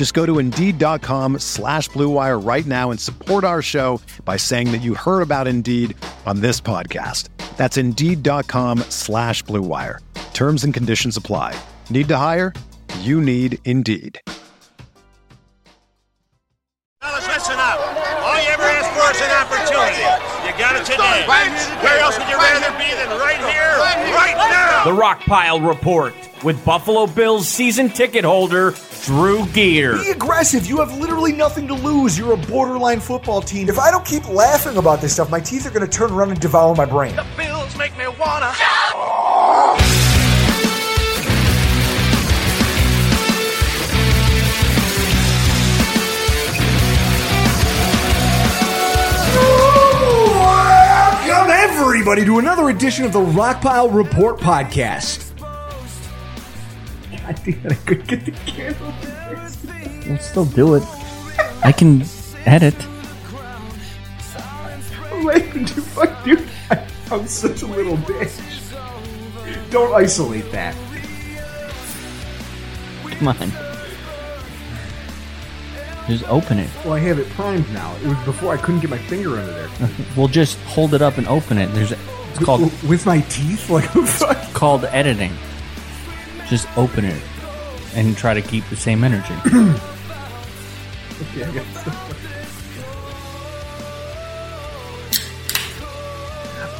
Just go to Indeed.com slash BlueWire right now and support our show by saying that you heard about Indeed on this podcast. That's Indeed.com slash BlueWire. Terms and conditions apply. Need to hire? You need Indeed. Fellas, listen up. All you ever asked for is an opportunity. You got it today. Where else would you rather be than right here, right now? The Rockpile Report with Buffalo Bills season ticket holder Drew Gear. Be aggressive. You have literally nothing to lose. You're a borderline football team. If I don't keep laughing about this stuff, my teeth are going to turn around and devour my brain. The Bills make me wanna. Welcome, everybody, to another edition of the Rockpile Report podcast. God damn I couldn't get the camera. We'll still do it. I can edit. I'm laughing fuck, dude. I- I'm such a little bitch. Don't isolate that. Come on. Just open it. Well, I have it primed now. It was before I couldn't get my finger under there. We'll just hold it up and open it. There's it's called with my teeth, like fuck. called editing. Just open it and try to keep the same energy. Okay, I guess.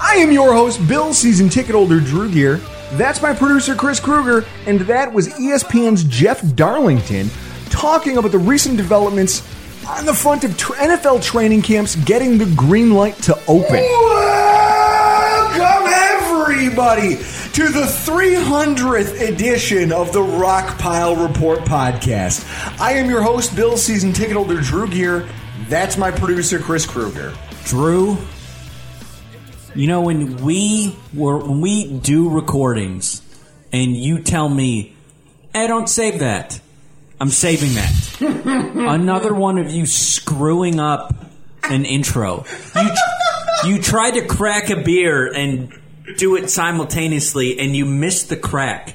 I am your host, Bill season ticket holder Drew Gear. That's my producer, Chris Kruger, and that was ESPN's Jeff Darlington talking about the recent developments on the front of tr- NFL training camps getting the green light to open. Welcome, everybody, to the 300th edition of the Rockpile Report podcast. I am your host, Bill season ticket holder Drew Gear. That's my producer, Chris Kruger. Drew, you know when we were when we do recordings and you tell me, "Hey, don't save that." I'm saving that. Another one of you screwing up an intro. You you tried to crack a beer and do it simultaneously and you miss the crack.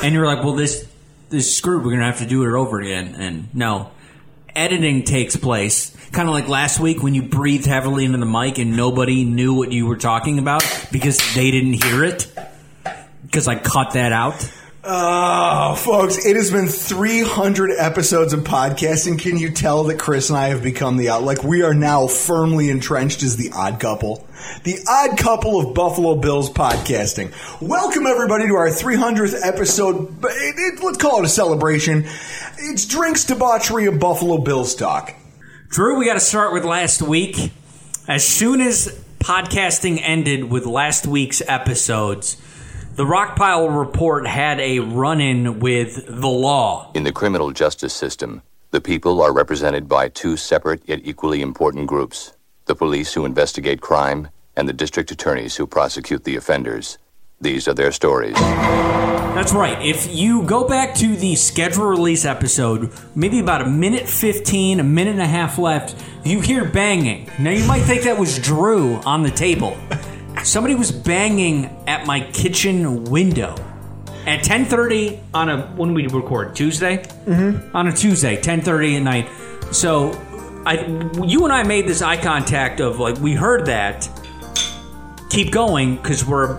And you're like, "Well, this this is screwed. We're to have to do it over again." And no. Editing takes place. Kind of like last week when you breathed heavily into the mic and nobody knew what you were talking about because they didn't hear it. Because I cut that out. Oh, folks, it has been 300 episodes of podcasting. Can you tell that Chris and I have become the odd? Like, we are now firmly entrenched as the odd couple. The odd couple of Buffalo Bills podcasting. Welcome, everybody, to our 300th episode. It- it- let's call it a celebration. It's drinks, debauchery, and Buffalo Bills talk. Drew, we got to start with last week. As soon as podcasting ended with last week's episodes, the Rockpile Report had a run in with the law. In the criminal justice system, the people are represented by two separate yet equally important groups the police who investigate crime and the district attorneys who prosecute the offenders. These are their stories. That's right. If you go back to the schedule release episode, maybe about a minute 15, a minute and a half left, you hear banging. Now you might think that was Drew on the table. Somebody was banging at my kitchen window at 10:30 on a when we record Tuesday. Mm-hmm. On a Tuesday, 10:30 at night. So, I you and I made this eye contact of like we heard that. Keep going because we're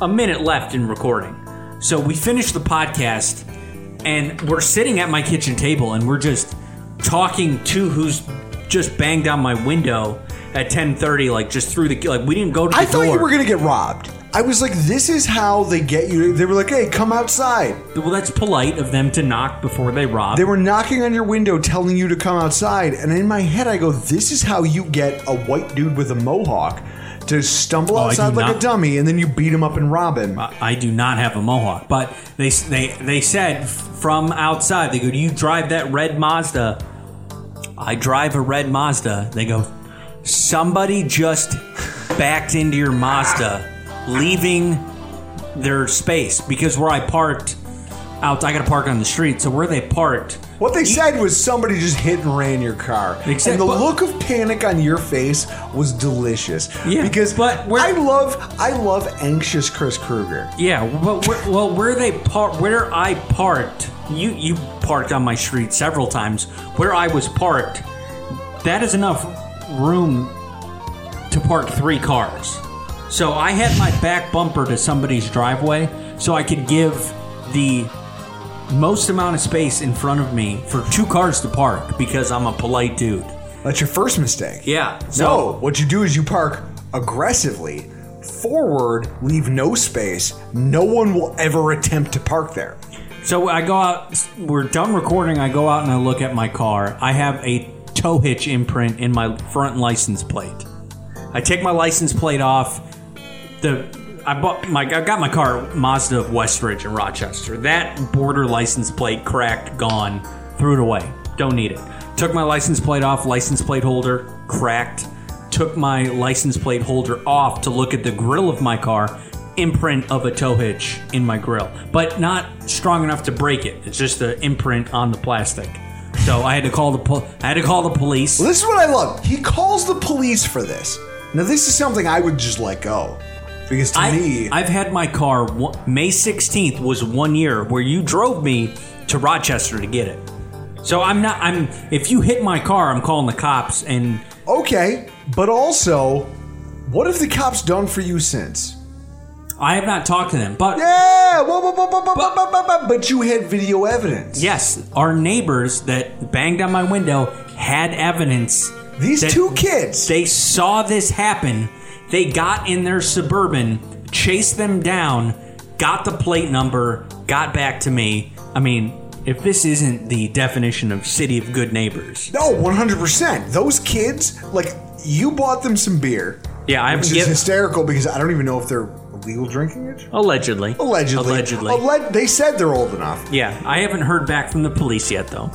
a minute left in recording. So we finished the podcast and we're sitting at my kitchen table and we're just talking to who's just banged on my window at 10:30 like just through the like we didn't go to the I thought door. you were going to get robbed. I was like, this is how they get you. They were like, hey, come outside. Well, that's polite of them to knock before they rob. They were knocking on your window telling you to come outside. And in my head, I go, this is how you get a white dude with a mohawk to stumble Oh, outside like not- a dummy and then you beat him up and rob him. I I do not have a mohawk, but they they they said from outside. They go, "Do you drive that red Mazda?" I drive a red Mazda. They go, "Somebody just backed into your Mazda, leaving their space because where I parked out, I got to park on the street. So where they parked, What they said was somebody just hit and ran your car. Exact- and the but- look of panic on your face was delicious. Yeah, because but where- I love I love anxious Chris Krueger. Yeah, well, where, well, where they par- where I parked, you you parked on my street several times. Where I was parked, that is enough room to park three cars. So I had my back bumper to somebody's driveway, so I could give the most amount of space in front of me for two cars to park because I'm a polite dude. That's your first mistake. Yeah. So No, what you do is you park aggressively, forward, leave no space. No one will ever attempt to park there. So I go out. We're done recording. I go out and I look at my car. I have a tow hitch imprint in my front license plate. I take my license plate off. The I bought my I got my car Mazda of Westridge in Rochester. That border license plate cracked, gone, threw it away. Don't need it. Took my license plate off. License plate holder cracked. Took my license plate holder off to look at the grill of my car. Imprint of a tow hitch in my grill, but not strong enough to break it. It's just the imprint on the plastic. So I had to call the pol- I had to call the police. Well, this is what I love. He calls the police for this. Now, this is something I would just let go. Because to I, me, I've had my car. May 16th was one year where you drove me to Rochester to get it. So I'm not. I'm. If you hit my car, I'm calling the cops. And okay, but also, what have the cops done for you since? I have not talked to them, but yeah, but, but you had video evidence. Yes, our neighbors that banged on my window had evidence. These two kids, they saw this happen they got in their suburban, chased them down, got the plate number, got back to me. I mean, if this isn't the definition of city of good neighbors. No, 100%. Those kids, like, you bought them some beer. Yeah, I haven't Which is given- hysterical because I don't even know if they're legal drinking it. Allegedly. Allegedly. Allegedly. Alle- they said they're old enough. yeah, I haven't heard back from the police yet, though.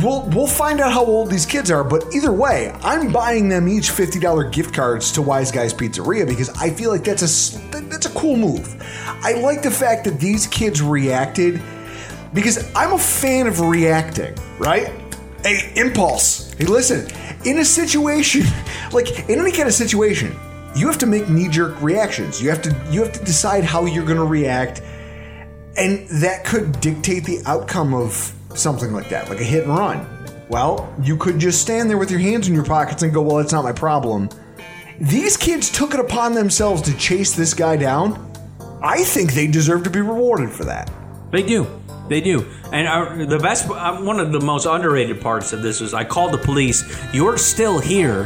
We'll, we'll find out how old these kids are, but either way, I'm buying them each $50 gift cards to Wise Guys Pizzeria because I feel like that's a, that's a cool move. I like the fact that these kids reacted because I'm a fan of reacting, right? Hey, impulse. Hey, listen, in a situation, like in any kind of situation, you have to make knee-jerk reactions. You have to you have to decide how you're going to react and that could dictate the outcome of something like that, like a hit and run. Well, you could just stand there with your hands in your pockets and go, Well, it's not my problem. These kids took it upon themselves to chase this guy down. I think they deserve to be rewarded for that. They do. They do. And uh, the best, uh, one of the most underrated parts of this was I called the police. You're still here.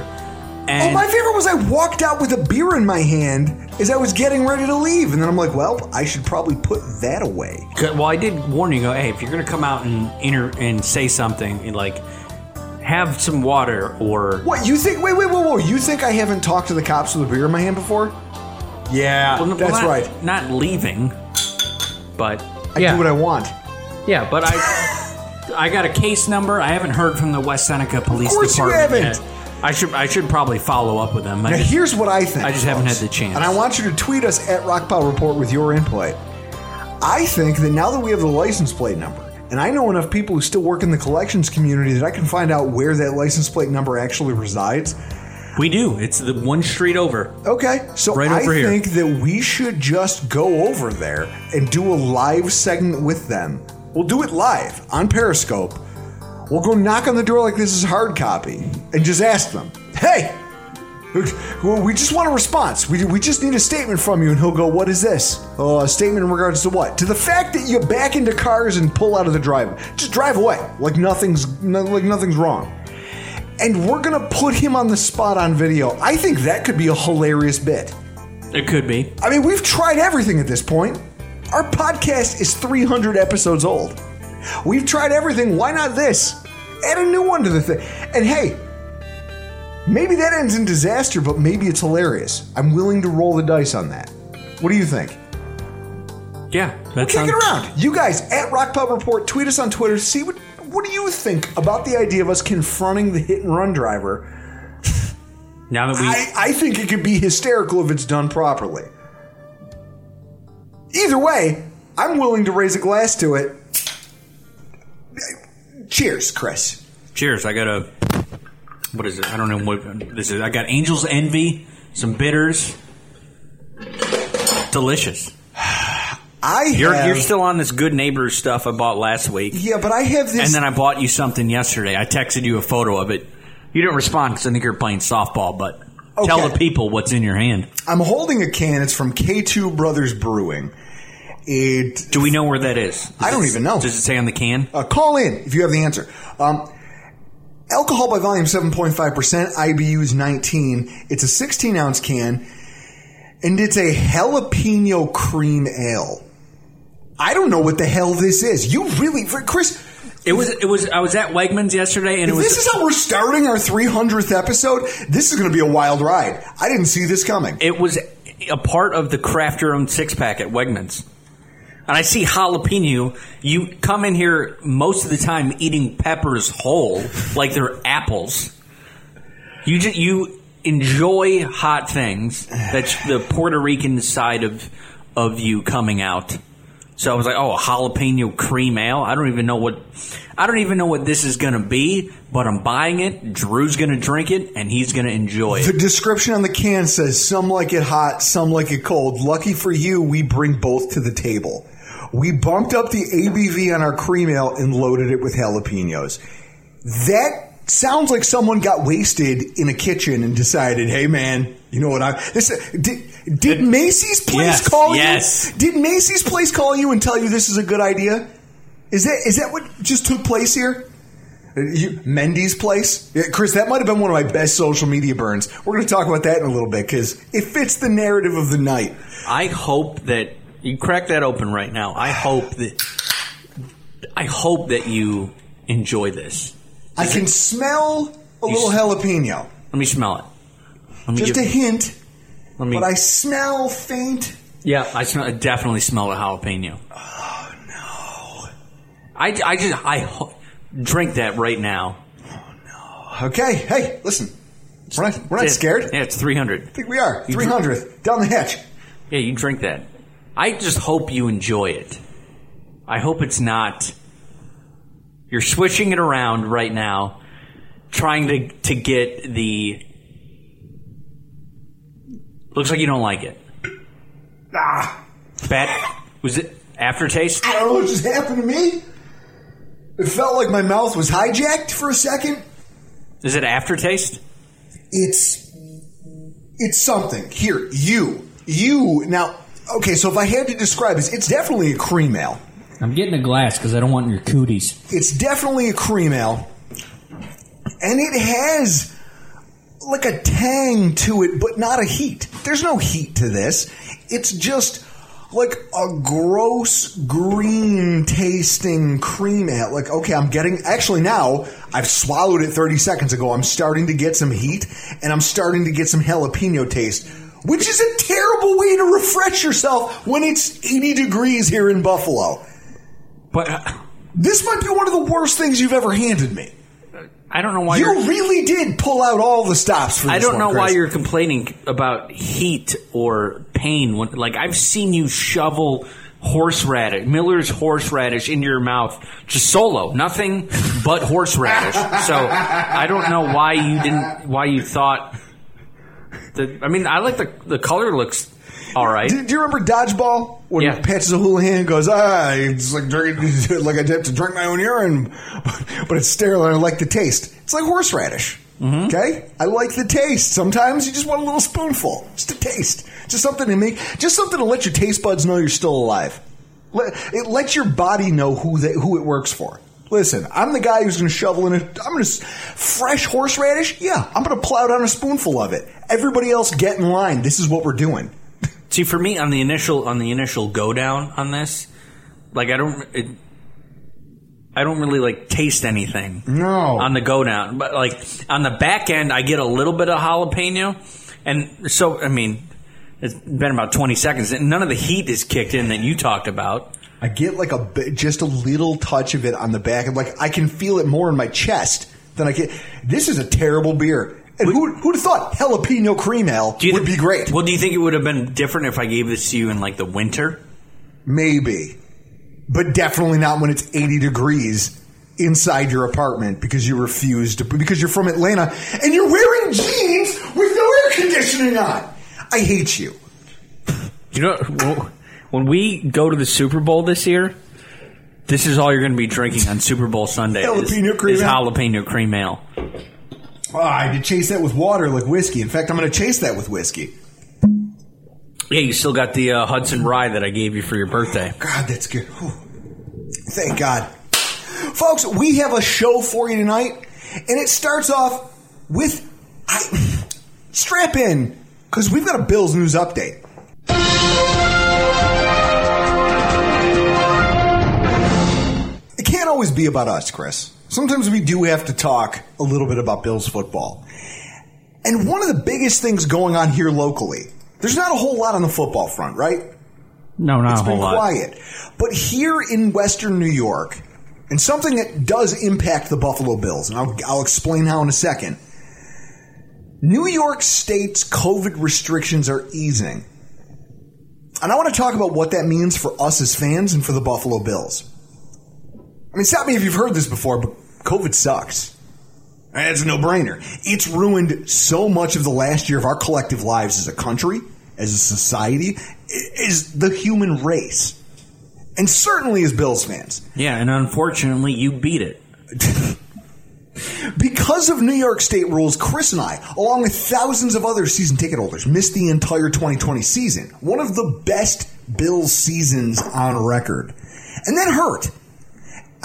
Oh, And my favorite was I walked out with a beer in my hand as I was getting ready to leave. And then I'm like, Well, I should probably put that away. well, I did warn you. Go, hey, if you're gonna come out and inter- and say something, and like have some water or What, you think? Wait, wait, wait, wait. You think I haven't talked to the cops with a beer in my hand before? Yeah, Well, that's not, right. Not leaving, but I yeah, do what I want. yeah. But I, I got a case number. I haven't heard from the West Seneca Police Department. Of course you Department haven't. yet. I should, I should probably follow up with them. I Now, just- here's what I think. I just haven't had the chance. And I want you to tweet us at Rockpile Report with your input. I think that now that we have the license plate number, and I know enough people who still work in the collections community that I can find out where that license plate number actually resides. we do. It's the one street over. Okay, so Right I over here. think that we should just go over there and do a live segment with them. We'll do it live on Periscope. We'll go knock on the door like this is hard copy and just ask them, hey, we just want a response. We, we just need a statement from you. And he'll go, what is this? Oh, a statement in regards to what? To the fact that you back into cars and pull out of the driveway. Just drive away like nothing's, no- like nothing's wrong and we're gonna put him on the spot on video. I think that could be a hilarious bit. It could be. I mean, we've tried everything at this point. Our podcast is 300 episodes old. We've tried everything. Why not this? Add a new one to the thing. And hey, maybe that ends in disaster, but maybe it's hilarious. I'm willing to roll the dice on that. What do you think? Yeah, that Kick sounds it around. You guys at Rockpile Report, tweet us on Twitter. See what what do you think about the idea of us confronting the hit and run driver? Now that we I, I think it could be hysterical if it's done properly. Either way, I'm willing to raise a glass to it. Cheers, Chris. cheers, I got a what is it? I don't know what this is. I got Angel's Envy, some bitters. Delicious. I You're have, you're still on this good neighbors stuff I bought last week. yeah, but I have this. And then I bought you something yesterday. I texted you a photo of it. You didn't respond because I think you're playing softball, but tell the people what's in your hand. I'm holding a can. It's from K2 Brothers Brewing. It Do we know where that is? Does I don't it- even know. Does it say on the can? Uh, call in if you have the answer. Um, alcohol by volume 7.5%, IBUs 19. It's a 16 ounce can, and it's a jalapeno cream ale. I don't know what the hell this is. You really, for Chris, It was. It was. I was at Wegmans yesterday, and it was. this is how we're starting our 300th episode, this is going to be a wild ride. I didn't see this coming. it was a part of the craft your own six pack at Wegmans. And I see jalapeno. You come in here most of the time eating peppers whole, like they're apples. You just, you enjoy hot things. That's the Puerto Rican side of of you coming out. So I was like, oh, a jalapeno cream ale. I don't even know what I don't even know what this is going to be, but I'm buying it. Drew's going to drink it, and he's going to enjoy it. The description on the can says some like it hot, some like it cold. Lucky for you, we bring both to the table. We bumped up the ABV on our cream ale and loaded it with jalapenos. That sounds like someone got wasted in a kitchen and decided, "Hey man, you know what I this did did Macy's place Yes, call yes. you? Did Macy's place call you and tell you this is a good idea? Is that is that what just took place here? Uh, you, Mendy's place, yeah, Chris. That might have been one of my best social media burns. We're going to talk about that in a little bit because it fits the narrative of the night. I hope that you crack that open right now. I hope that I hope that you enjoy this. I can smell a little s- jalapeno, Let me smell it. Let me just give- a hint, let me, but I smell faint. yeah, I smell. I definitely smell a jalapeno. Oh no! I, I just I ho- drink that right now. Oh no! Okay, hey, listen, we're not we're not Yeah, scared. Yeah, it's three hundred. I think we are. Three hundredth down the hatch. Yeah, you drink that. I just hope you enjoy it. I hope it's not. You're switching it around right now, trying to to get the. Looks like you don't like it. Ah, Bad. Was it aftertaste? I don't know what just happened to me. It felt like my mouth was hijacked for a second. Is it aftertaste? it's it's something here you you now okay so if i had to describe this it's definitely a cream ale. I'm getting a glass because I don't want your cooties. it's definitely a cream ale. And it has like a tang to it but not a heat. There's no heat to this. It's just like a gross green tasting cream ale. Like okay i'm getting actually now i've swallowed it 30 seconds ago. I'm starting to get some heat and i'm starting to get some jalapeno taste which is a terrible way to refresh yourself when it's 80 degrees here in buffalo But uh, this might be one of the worst things you've ever handed me I don't know why you you're. really did pull out all the stops for this I don't one, know why you're complaining about heat or pain. When, like I've seen you shovel horseradish, Miller's horseradish in your mouth, just solo, nothing but horseradish. so I don't know why you didn't, why you thought that. I mean, I like the the color looks all right. Do, do you remember dodgeball when Yeah. Patches O'Houlihan goes, ah, it's like drinking, like I have to drink my own urine, but it's sterile and I like the taste. It's like horseradish. Mm-hmm. Okay, I like the taste. Sometimes you just want a little spoonful, just a taste, just something to make, just something to let your taste buds know you're still alive. Let, it lets your body know who they, who it works for. Listen, I'm the guy who's going to shovel in it. I'm going to fresh horseradish. Yeah, I'm going to plow down a spoonful of it. Everybody else, get in line. This is what we're doing. See, for me, on the initial on the initial go down on this, like I don't, it, I don't really like taste anything. No. on the go down, but like on the back end, I get a little bit of jalapeno, and so I mean, it's been about twenty seconds, and none of the heat is kicked in that you talked about. I get like a bit, just a little touch of it on the back, and like I can feel it more in my chest than I can. This is a terrible beer. And who who'd have thought jalapeno cream ale would thi- be great? Well, do you think it would have been different if I gave this to you in like the winter? Maybe, but definitely not when it's eighty degrees inside your apartment because you refuse to because you're from Atlanta and you're wearing jeans with no air conditioning on. I hate you. You know, well, when we go to the Super Bowl this year, this is all you're going to be drinking on Super Bowl Sunday. is- Jalapeno cream is ale? jalapeno cream ale. Oh, I to chase that with water like whiskey. In fact, I'm going to chase that with whiskey. Yeah, you still got the uh, Hudson Rye that I gave you for your birthday. God, that's good. Whew. Thank God. Folks, we have a show for you tonight, and it starts off with I, strap in because we've got a Bills news update. Always be about us, Chris. Sometimes we do have to talk a little bit about Bills football. And one of the biggest things going on here locally, there's not a whole lot on the football front, right? No, not It's a whole been lot. quiet. But here in Western New York, and something that does impact the Buffalo Bills, and I'll, I'll explain how in a second. New York State's COVID restrictions are easing. And I want to talk about what that means for us as fans and for the Buffalo Bills. I mean, stop me if you've heard this before, but COVID sucks. It's a no brainer. It's ruined so much of the last year of our collective lives as a country, as a society, as the human race. And certainly as Bills fans. Yeah, and unfortunately, you beat it. Because of New York State rules, Chris and I, along with thousands of other season ticket holders, missed the entire 2020 season. One of the best Bills seasons on record. And that hurt.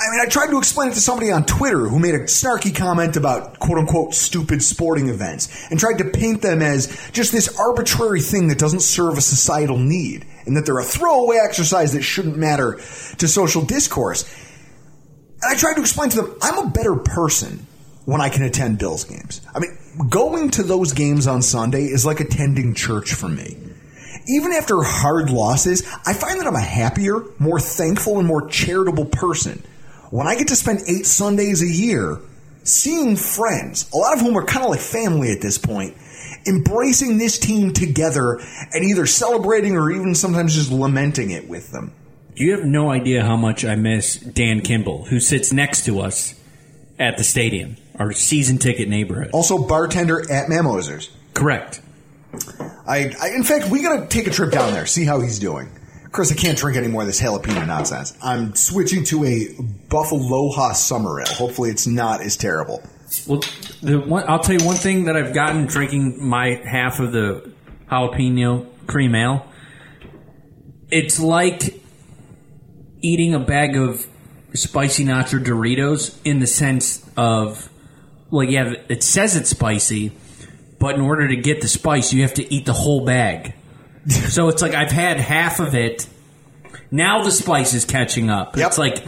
I mean, I tried to explain it to somebody on Twitter who made a snarky comment about quote unquote stupid sporting events and tried to paint them as just this arbitrary thing that doesn't serve a societal need and that they're a throwaway exercise that shouldn't matter to social discourse. And I tried to explain to them, I'm a better person when I can attend Bills games. I mean, going to those games on Sunday is like attending church for me. Even after hard losses, I find that I'm a happier, more thankful, and more charitable person when I get to spend eight Sundays a year seeing friends, a lot of whom are kind of like family at this point, embracing this team together and either celebrating or even sometimes just lamenting it with them. You have no idea how much I miss Dan Kimball, who sits next to us at the stadium, our season ticket neighborhood. Also, bartender at Mammoser's. Correct. I, I, in fact, we gotta take a trip down there, see how he's doing. Chris, I can't drink any more of this jalapeno nonsense. I'm switching to a Buffaloha Summer Ale. Hopefully, it's not as terrible. Well, the one, I'll tell you one thing that I've gotten drinking my half of the jalapeno cream ale. It's like eating a bag of spicy nacho Doritos in the sense of, like, yeah, it says it's spicy, but in order to get the spice, you have to eat the whole bag. so it's like I've had half of it. Now the spice is catching up. Yep. It's like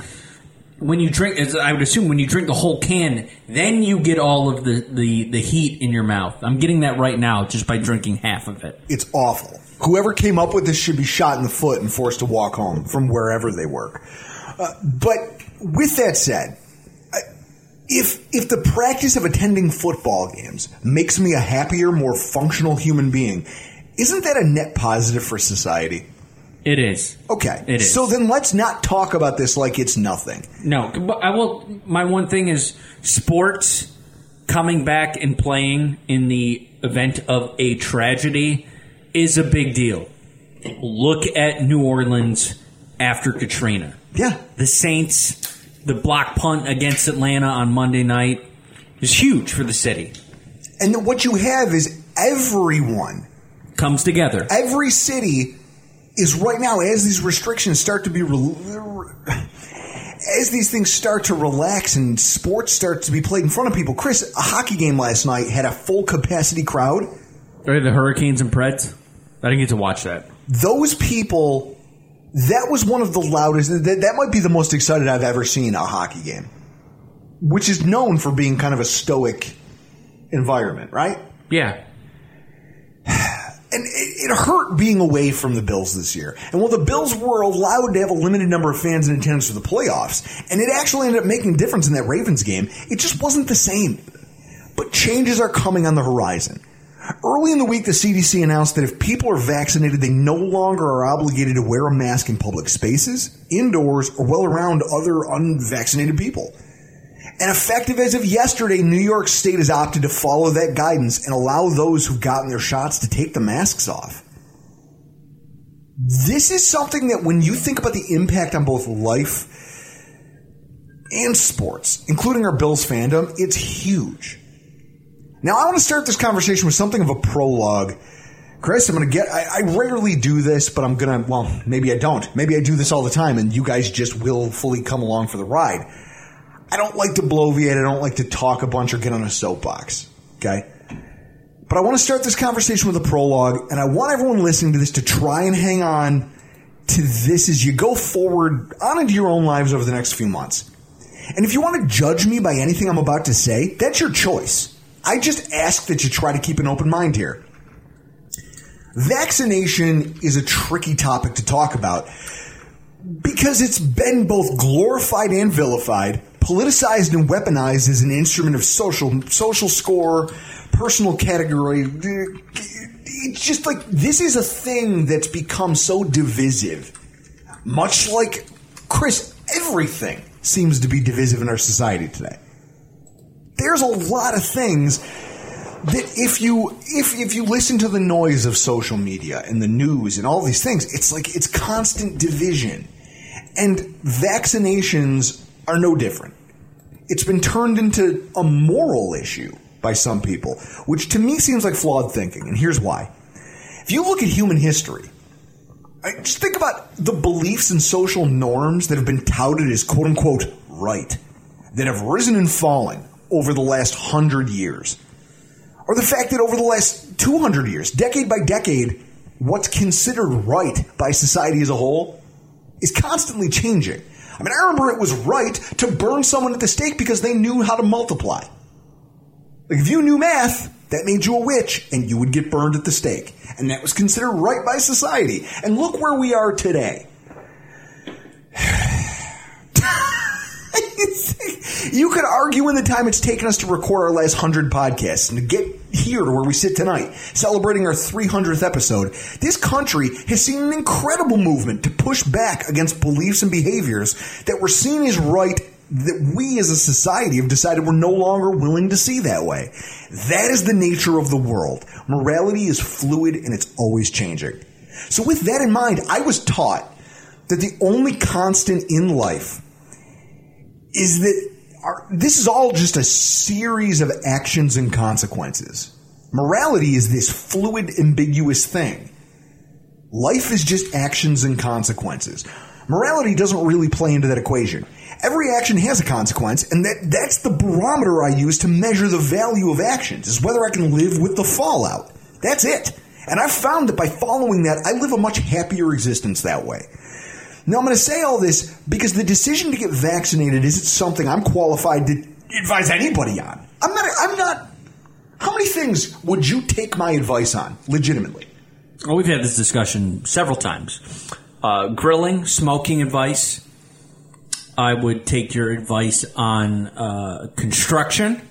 when you drink, as I would assume, when you drink the whole can, then you get all of the, the, the heat in your mouth. I'm getting that right now just by drinking half of it. It's awful. Whoever came up with this should be shot in the foot and forced to walk home from wherever they work. Uh, but with that said, if if the practice of attending football games makes me a happier, more functional human being, isn't that a net positive for society? It is. Okay. It is. So then let's not talk about this like it's nothing. No, I will. My one thing is sports coming back and playing in the event of a tragedy is a big deal. Look at New Orleans after Katrina. Yeah. The Saints, the block punt against Atlanta on Monday night is huge for the city. And what you have is everyone, Comes together. every city is right now as these restrictions start to be rel- as these things start to relax and sports start to be played in front of people. Chris, a hockey game last night had a full capacity crowd. Are the Hurricanes and Preds? I didn't get to watch that. those people, that was one of the loudest. That, that might be the most excited I've ever seen a hockey game, which is known for being kind of a stoic environment, right? Yeah. And it, it hurt being away from the Bills this year. And while the Bills were allowed to have a limited number of fans in attendance for the playoffs, and it actually ended up making a difference in that Ravens game, it just wasn't the same. But changes are coming on the horizon. Early in the week, the CDC announced that if people are vaccinated, they no longer are obligated to wear a mask in public spaces, indoors, or well around other unvaccinated people. And effective as of yesterday, New York State has opted to follow that guidance and allow those who've gotten their shots to take the masks off. This is something that when you think about the impact on both life and sports, including our Bills fandom, it's huge. Now, I want to start this conversation with something of a prologue. Chris, I'm going to get, I, I rarely do this, but I'm going to, well, maybe I don't. Maybe I do this all the time and you guys just will fully come along for the ride. I don't like to bloviate. I don't like to talk a bunch or get on a soapbox. Okay. But I want to start this conversation with a prologue, and I want everyone listening to this to try and hang on to this as you go forward on into your own lives over the next few months. And if you want to judge me by anything I'm about to say, that's your choice. I just ask that you try to keep an open mind here. Vaccination is a tricky topic to talk about because it's been both glorified and vilified, politicized and weaponized as an instrument of social social score, personal category. It's just like this is a thing that's become so divisive. Much like Chris, everything seems to be divisive in our society today. There's a lot of things that if you if if you listen to the noise of social media and the news and all these things, it's like it's constant division. And vaccinations are no different. It's been turned into a moral issue by some people, which to me seems like flawed thinking, and here's why. If you look at human history, just think about the beliefs and social norms that have been touted as quote unquote right, that have risen and fallen over the last hundred years. Or the fact that over the last 200 years, decade by decade, what's considered right by society as a whole is constantly changing. I mean, I remember it was right to burn someone at the stake because they knew how to multiply. Like, if you knew math, that made you a witch and you would get burned at the stake. And that was considered right by society. And look where we are today. You could argue in the time it's taken us to record our last 100 podcasts and to get here to where we sit tonight, celebrating our 300th episode, this country has seen an incredible movement to push back against beliefs and behaviors that were seen as right that we as a society have decided we're no longer willing to see that way. That is the nature of the world. Morality is fluid and it's always changing. So with that in mind, I was taught that the only constant in life is that our, this is all just a series of actions and consequences. Morality is this fluid, ambiguous thing. Life is just actions and consequences. Morality doesn't really play into that equation. Every action has a consequence, and that, that's the barometer I use to measure the value of actions, is whether I can live with the fallout. That's it. And I've found that by following that, I live a much happier existence that way. Now, I'm going to say all this because the decision to get vaccinated isn't something I'm qualified to advise anybody on. I'm not, I'm not, how many things would you take my advice on, legitimately? Well, we've had this discussion several times. Uh, grilling, smoking advice. I would take your advice on uh, construction.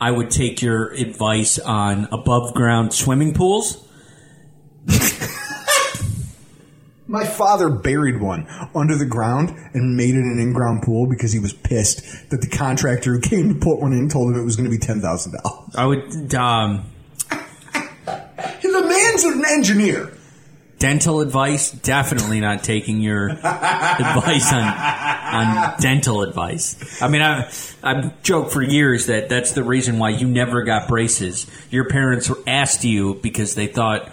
I would take your advice on above ground swimming pools. My father buried one under the ground and made it an in-ground pool because he was pissed that the contractor who came to put one in told him it was going to be ten thousand dollars. I would um, The man's an engineer. dental advice. Definitely not taking your advice on on dental advice. I mean, I I've joked for years that that's the reason why you never got braces. Your parents asked you because they thought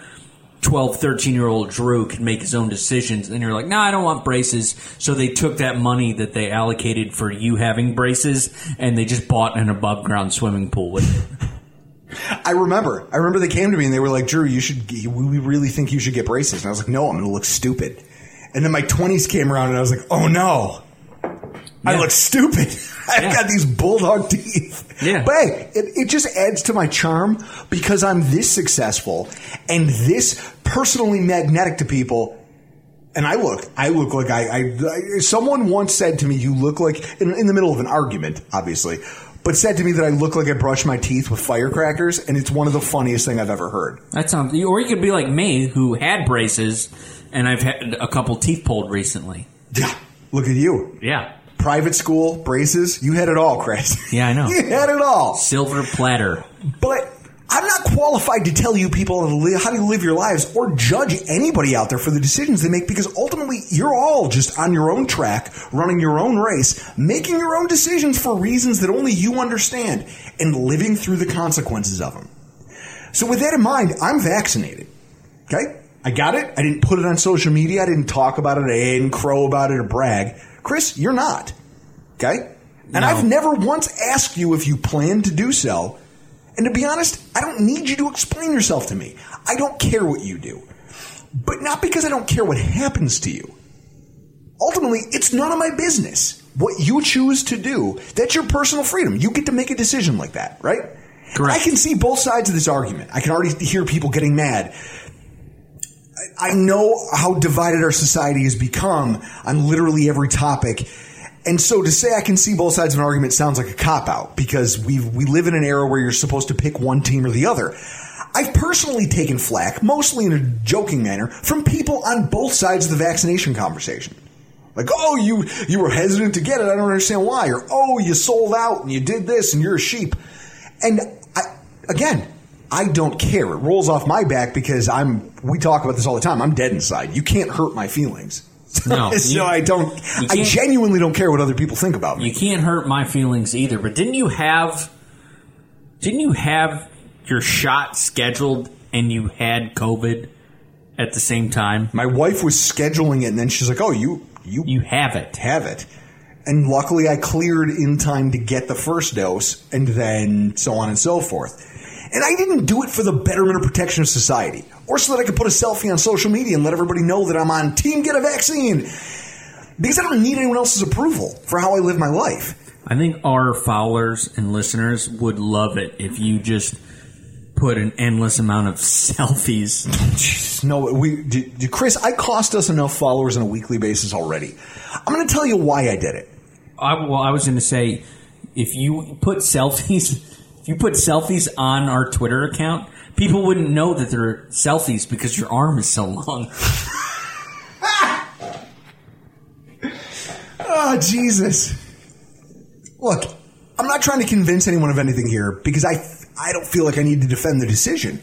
12, 13 year old Drew could make his own decisions. And you're like, no, I don't want braces. So they took that money that they allocated for you having braces and they just bought an above ground swimming pool with it. I remember. I remember they came to me and they were like, "Drew, you should. We really think you should get braces." And I was like, "No, I'm going to look stupid." And then my 20s came around and I was like, "Oh no, I look stupid. I've Yeah. got these bulldog teeth." Yeah. But hey, it, it just adds to my charm because I'm this successful and this personally magnetic to people. And I look, I look like I, I, I someone once said to me, you look like, in, in the middle of an argument, obviously, but said to me that I look like I brush my teeth with firecrackers, and it's one of the funniest thing I've ever heard. That sounds. Or you could be like me, who had braces, and I've had a couple teeth pulled recently. Yeah. Look at you. Yeah. Private school, braces, you had it all, Chris. Yeah, I know. you had it all. Silver platter. But I'm not qualified to tell you people how to, live, how to live your lives or judge anybody out there for the decisions they make because ultimately you're all just on your own track, running your own race, making your own decisions for reasons that only you understand and living through the consequences of them. So with that in mind, I'm vaccinated. Okay? I got it. I didn't put it on social media. I didn't talk about it. I didn't crow about it or brag. Chris, you're not. Okay? And No. I've never once asked you if you plan to do so. And to be honest, I don't need you to explain yourself to me. I don't care what you do. But not because I don't care what happens to you. Ultimately, it's none of my business. What you choose to do, that's your personal freedom. You get to make a decision like that, right? Correct. I can see both sides of this argument. I can already hear people getting mad. I know how divided our society has become on literally every topic. And so to say I can see both sides of an argument sounds like a cop out because we we live in an era where you're supposed to pick one team or the other. I've personally taken flack, mostly in a joking manner, from people on both sides of the vaccination conversation. Like, oh, you you were hesitant to get it. I don't understand why. Or oh, you sold out and you did this and you're a sheep. And I, again, I don't care. It rolls off my back because I'm. We talk about this all the time. I'm dead inside. You can't hurt my feelings. No, so you- I don't. I genuinely don't care what other people think about me. You can't hurt my feelings either. But didn't you have? Didn't you have your shot scheduled and you had COVID at the same time? my wife was scheduling it, and then she's like, "Oh, you you You have it. have it." And luckily, I cleared in time to get the first dose, and then so on and so forth. And I didn't do it for the betterment or protection of society, or so that I could put a selfie on social media and let everybody know that I'm on Team Get a Vaccine. Because I don't need anyone else's approval for how I live my life. I think our followers and listeners would love it if you just put an endless amount of selfies. No, we, d- d- Chris, I cost us enough followers on a weekly basis already. I'm going to tell you why I did it. I, well, I was going to say, if you put selfies, you put selfies on our Twitter account, people wouldn't know that they're selfies because your arm is so long. Oh, Jesus. Look, I'm not trying to convince anyone of anything here because I, I don't feel like I need to defend the decision.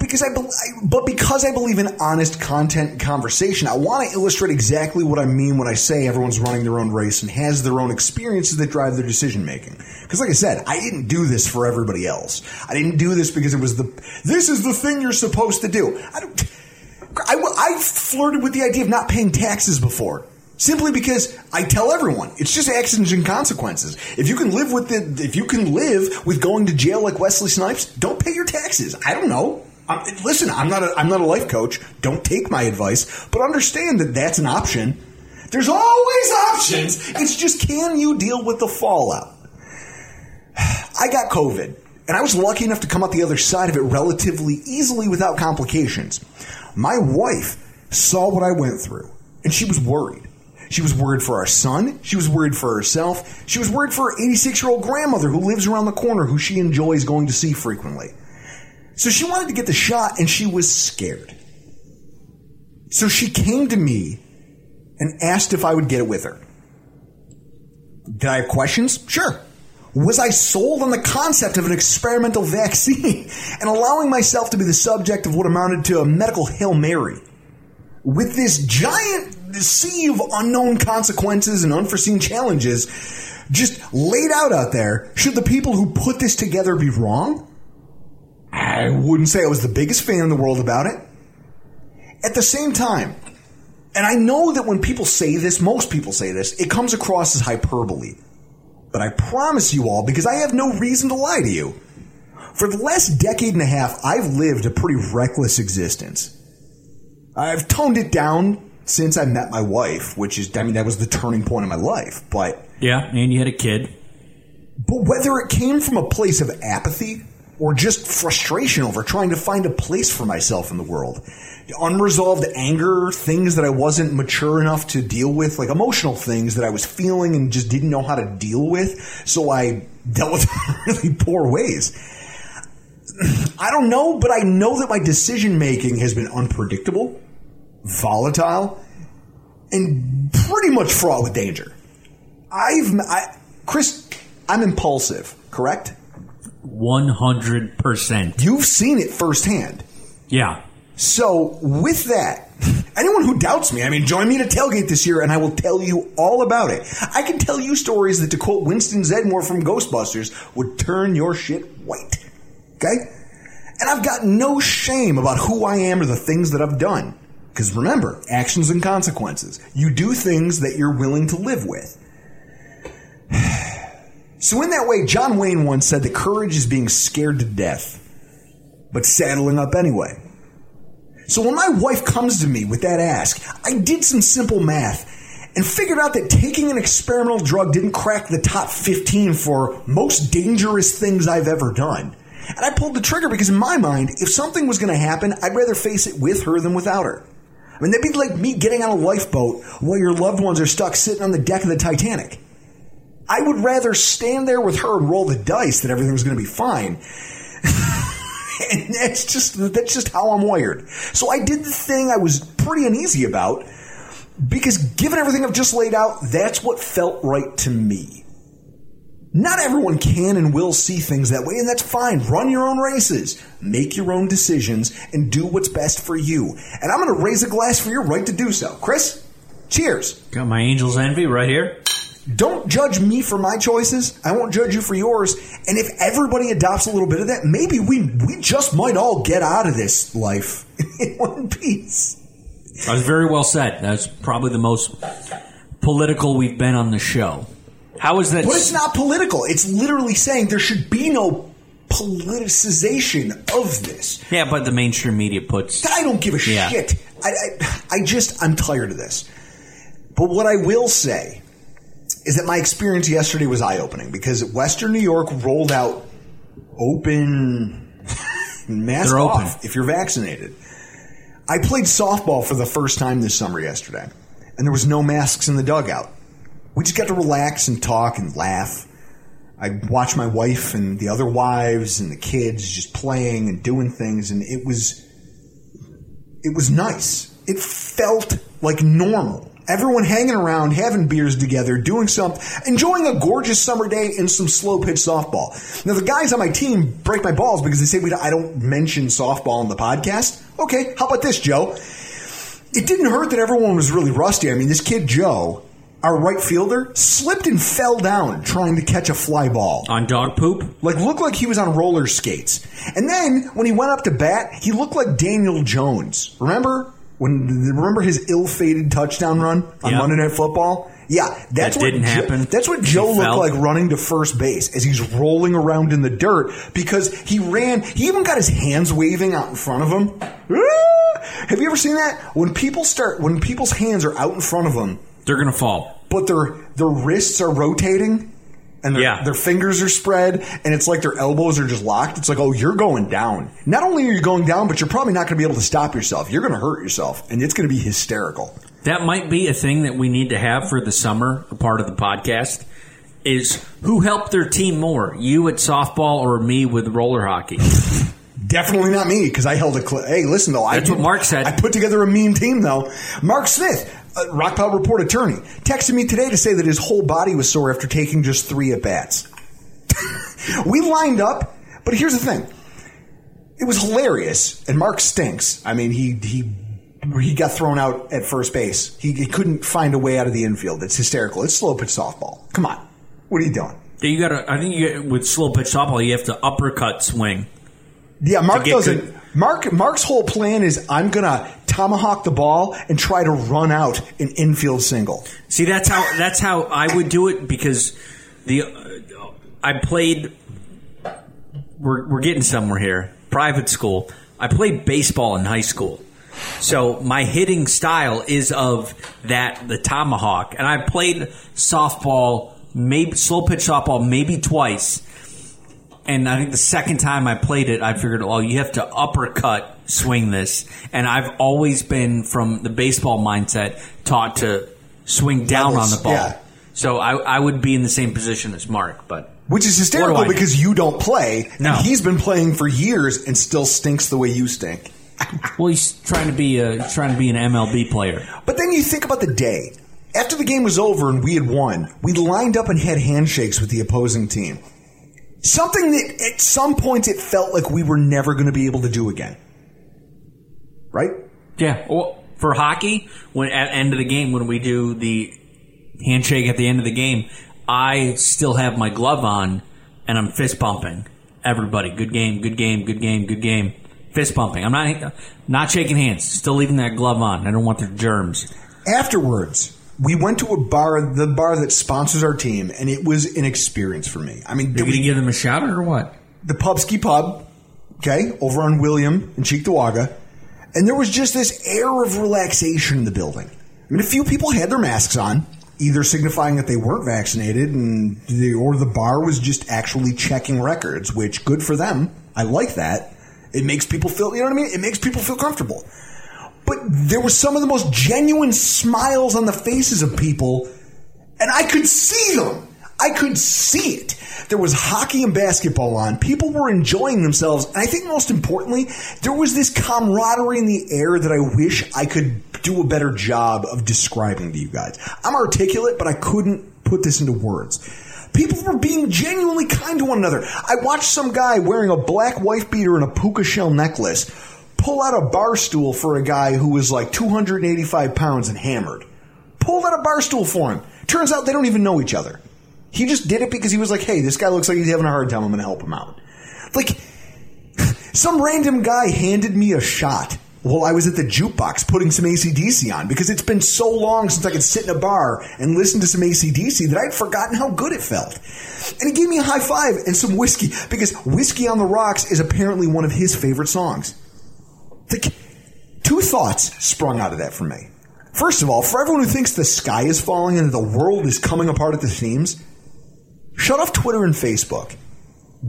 Because I, I but because I believe in honest content and conversation, I want to illustrate exactly what I mean when I say everyone's running their own race and has their own experiences that drive their decision making. Because, like I said, I didn't do this for everybody else. I didn't do this because it was the this is the thing you're supposed to do. I don't. I, I flirted with the idea of not paying taxes before. Simply because I tell everyone it's just accidents and consequences. If you can live with the, if you can live with going to jail like Wesley Snipes, don't pay your taxes. I don't know. I listen, I'm not a, I'm not a life coach. Don't take my advice, but understand that that's an option. There's always options. It's just can you deal with the fallout? I got COVID, and I was lucky enough to come out the other side of it relatively easily without complications. My wife saw what I went through, and she was worried. She was worried for our son. She was worried for herself. She was worried for her 86 year old grandmother who lives around the corner, who she enjoys going to see frequently. So she wanted to get the shot, and she was scared. So she came to me and asked if I would get it with her. Did I have questions? Sure. Was I sold on the concept of an experimental vaccine and allowing myself to be the subject of what amounted to a medical Hail Mary? With this giant sea of unknown consequences and unforeseen challenges just laid out out there, should the people who put this together be wrong? I wouldn't say I was the biggest fan in the world about it. At the same time, and I know that when people say this, most people say this, it comes across as hyperbole. But I promise you all, because I have no reason to lie to you, For the last decade and a half, I've lived a pretty reckless existence. I've toned it down since I met my wife, which is, I mean, that was the turning point of my life. But, Yeah, and you had a kid. but whether it came from a place of apathy or just frustration over trying to find a place for myself in the world, unresolved anger, things that I wasn't mature enough to deal with, like emotional things that I was feeling and just didn't know how to deal with, so I dealt with really poor ways. I don't know, but I know that my decision making has been unpredictable, volatile, and pretty much fraught with danger. I've, I, Chris, I'm impulsive, correct? 100%. You've seen it firsthand. Yeah. So, with that, anyone who doubts me, I mean, join me to tailgate this year and I will tell you all about it. I can tell you stories that, to quote Winston Zeddemore from Ghostbusters, would turn your shit white. Okay? And I've got no shame about who I am or the things that I've done. Because remember, actions and consequences. You do things that you're willing to live with. So, in that way, John Wayne once said that courage is being scared to death, but saddling up anyway. So when my wife comes to me with that ask, I did some simple math and figured out that taking an experimental drug didn't crack the top 15 for most dangerous things I've ever done. And I pulled the trigger because in my mind, if something was going to happen, I'd rather face it with her than without her. I mean, that'd be like me getting on a lifeboat while your loved ones are stuck sitting on the deck of the Titanic. I would rather stand there with her and roll the dice that everything was going to be fine and that's just that's just how I'm wired. So I did the thing I was pretty uneasy about because given everything I've just laid out, that's what felt right to me. Not everyone can and will see things that way, and that's fine. Run your own races, make your own decisions, and do what's best for you. And I'm going to raise a glass for your right to do so. Chris, cheers. Got my angel's envy right here. Don't judge me for my choices. I won't judge you for yours. And if everybody adopts a little bit of that, maybe we we just might all get out of this life in one piece. That was very well said. That's probably the most political we've been on the show. How is that? But it's not political. It's literally saying there should be no politicization of this. Yeah, but the mainstream media puts. I don't give a Yeah. shit. I, I, I just, I'm tired of this. But what I will say is that my experience yesterday was eye opening because Western New York rolled out open mask They're open. off if you're vaccinated. I played softball for the first time this summer yesterday, and there was no masks in the dugout. We just got to relax and talk and laugh. I watched my wife and the other wives and the kids just playing and doing things, and it was it was nice. It felt like normal. Everyone hanging around, having beers together, doing something, enjoying a gorgeous summer day and some slow pitch softball. Now, the guys on my team break my balls because they say we I don't mention softball on the podcast. Okay, how about this, Joe? It didn't hurt that everyone was really rusty. I mean, this kid Joe, our right fielder, slipped and fell down trying to catch a fly ball. On dog poop? Like looked like he was on roller skates. And then when he went up to bat, he looked like Daniel Jones. Remember when? Remember his ill-fated touchdown run on Yeah. Monday Night Football? Yeah, that's That what didn't happen. that's what He Joe looked fell. like running to first base as he's rolling around in the dirt because he ran. He even got his hands waving out in front of him. Ah! Have you ever seen that? When people start, when people's hands are out in front of them, They're going to fall. but their their wrists are rotating and their, Yeah. their fingers are spread and it's like their elbows are just locked it's like oh you're going down not only are you going down but you're probably not going to be able to stop yourself you're going to hurt yourself and it's going to be hysterical That might be a thing that we need to have for the summer, a part of the podcast. Is who helped their team more, you at softball or me with roller hockey? definitely not me because i held a cl- hey listen though I That's what Mark said. i put together a mean team though mark smith uh, rockpile report attorney texted me today to say that his whole body was sore after taking just three at bats we lined up but here's the thing it was hilarious, and Mark stinks. I mean, he he he got thrown out at first base. He, he couldn't find a way out of the infield. It's hysterical. It's slow pitch softball. Come on, what are you doing? you got to. I think you, with slow pitch softball, you have to uppercut swing. Yeah, Mark doesn't. good- Mark Mark's whole plan is I'm gonna tomahawk the ball and try to run out an infield single. See, that's how that's how I would do it because the uh, I played we're we're getting somewhere here. Private school. I played baseball in high school. So my hitting style is of that the tomahawk, and I played softball, maybe slow pitch softball, maybe twice. And I think the second time I played it, I figured, well, you have to uppercut swing this. And I've always been from the baseball mindset taught to swing down on the ball. Yeah. So I, I would be in the same position as Mark, but Which is hysterical I do? because you don't play, No. he's been playing for years and still stinks the way you stink. well, he's trying to be a trying to be an MLB player. But then you think about the day. After the game was over and we had won, we lined up and had handshakes with the opposing team. Something that at some point it felt like we were never going to be able to do again. Right? Yeah. Well, for hockey, when at end of the game when we do the handshake at the end of the game, I still have my glove on and I'm fist pumping. Everybody, good game, good game, good game, good game. Fist pumping. I'm not not shaking hands. Still leaving that glove on. I don't want the germs. Afterwards, we went to a bar, the bar that sponsors our team, and it was an experience for me. I mean, You're we- give them a shout out or what? the Pubsky Pub, okay, over on William in Cheektowaga, and there was just this air of relaxation in the building. I mean, a few people had their masks on, either signifying that they weren't vaccinated, and the, or the bar was just actually checking records, which good for them. I like that. It makes people feel, you know what I mean? It makes people feel comfortable. But there were some of the most genuine smiles on the faces of people and I could see them. I could see it. There was hockey and basketball on. People were enjoying themselves. And I think most importantly, there was this camaraderie in the air that I wish I could do a better job of describing to you guys. I'm articulate, but I couldn't put this into words. People were being genuinely kind to one another. I watched some guy wearing a black wife beater and a puka shell necklace pull out a bar stool for a guy who was like 285 pounds and hammered pulled out a bar stool for him. Turns out they don't even know each other. He just did it because he was like, hey, this guy looks like he's having a hard time. I'm going to help him out. Like, some random guy handed me a shot while I was at the jukebox putting some ACDC on because it's been so long since I could sit in a bar and listen to some ACDC that I'd forgotten how good it felt. And he gave me a high five and some whiskey because Whiskey on the Rocks is apparently one of his favorite songs. The, two thoughts sprung out of that for me. First of all, for everyone who thinks the sky is falling and the world is coming apart at the seams, shut off Twitter and Facebook.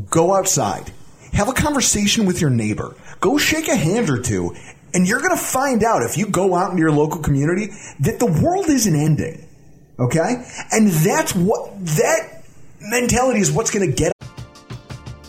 Go outside. Have a conversation with your neighbor. Go shake a hand or two, and you're going to find out if you go out into your local community that the world isn't ending. Okay? And that's what, that mentality is what's going to get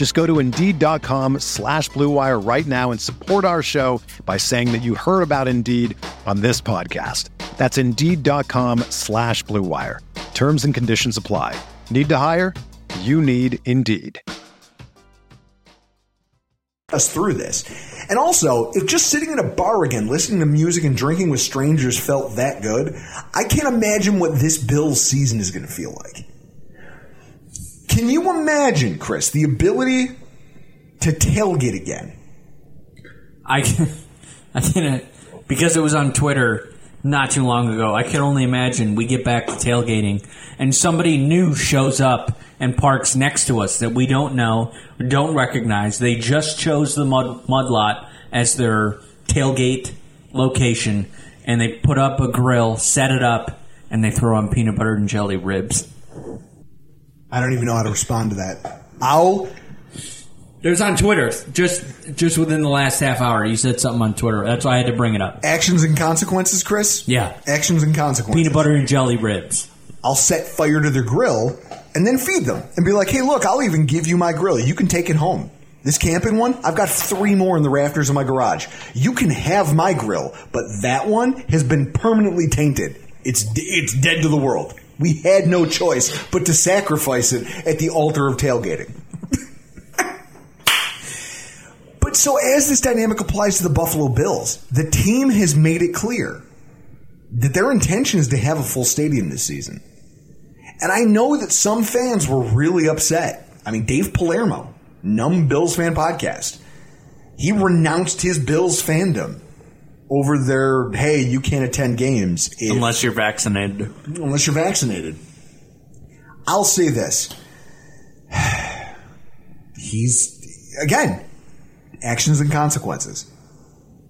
Just go to Indeed.com slash Blue Wire right now and support our show by saying that you heard about Indeed on this podcast. That's Indeed.com slash Blue Wire. Terms and conditions apply. Need to hire? You need Indeed. us through this. And also, if just sitting in a bar again, listening to music and drinking with strangers felt that good, I can't imagine what this Bills season is going to feel like. Can you imagine, Chris, the ability to tailgate again? I can, I can, uh, because it was on Twitter not too long ago. I can only imagine we get back to tailgating and somebody new shows up and parks next to us that we don't know, don't recognize. They just chose the mud mud lot as their tailgate location, and they put up a grill, set it up, and they throw on peanut butter and jelly ribs. I don't even know how to respond to that. I'll It was on Twitter. Just just within the last half hour, you said something on Twitter. That's why I had to bring it up. Actions and consequences, Chris? Yeah. Actions and consequences. Peanut butter and jelly ribs. I'll set fire to their grill and then feed them and be like, hey, look, I'll even give you my grill. You can take it home. This camping one, I've got three more in the rafters of my garage. You can have my grill, but that one has been permanently tainted. It's it's dead to the world. We had no choice but to sacrifice it at the altar of tailgating. but so as this dynamic applies to the Buffalo Bills, the team has made it clear that their intention is to have a full stadium this season. And I know that some fans were really upset. I mean, Dave Palermo, Numb Bills fan podcast, he renounced his Bills fandom over their, hey, you can't attend games if- Unless you're vaccinated. unless you're vaccinated. I'll say this. He's, again, actions and consequences.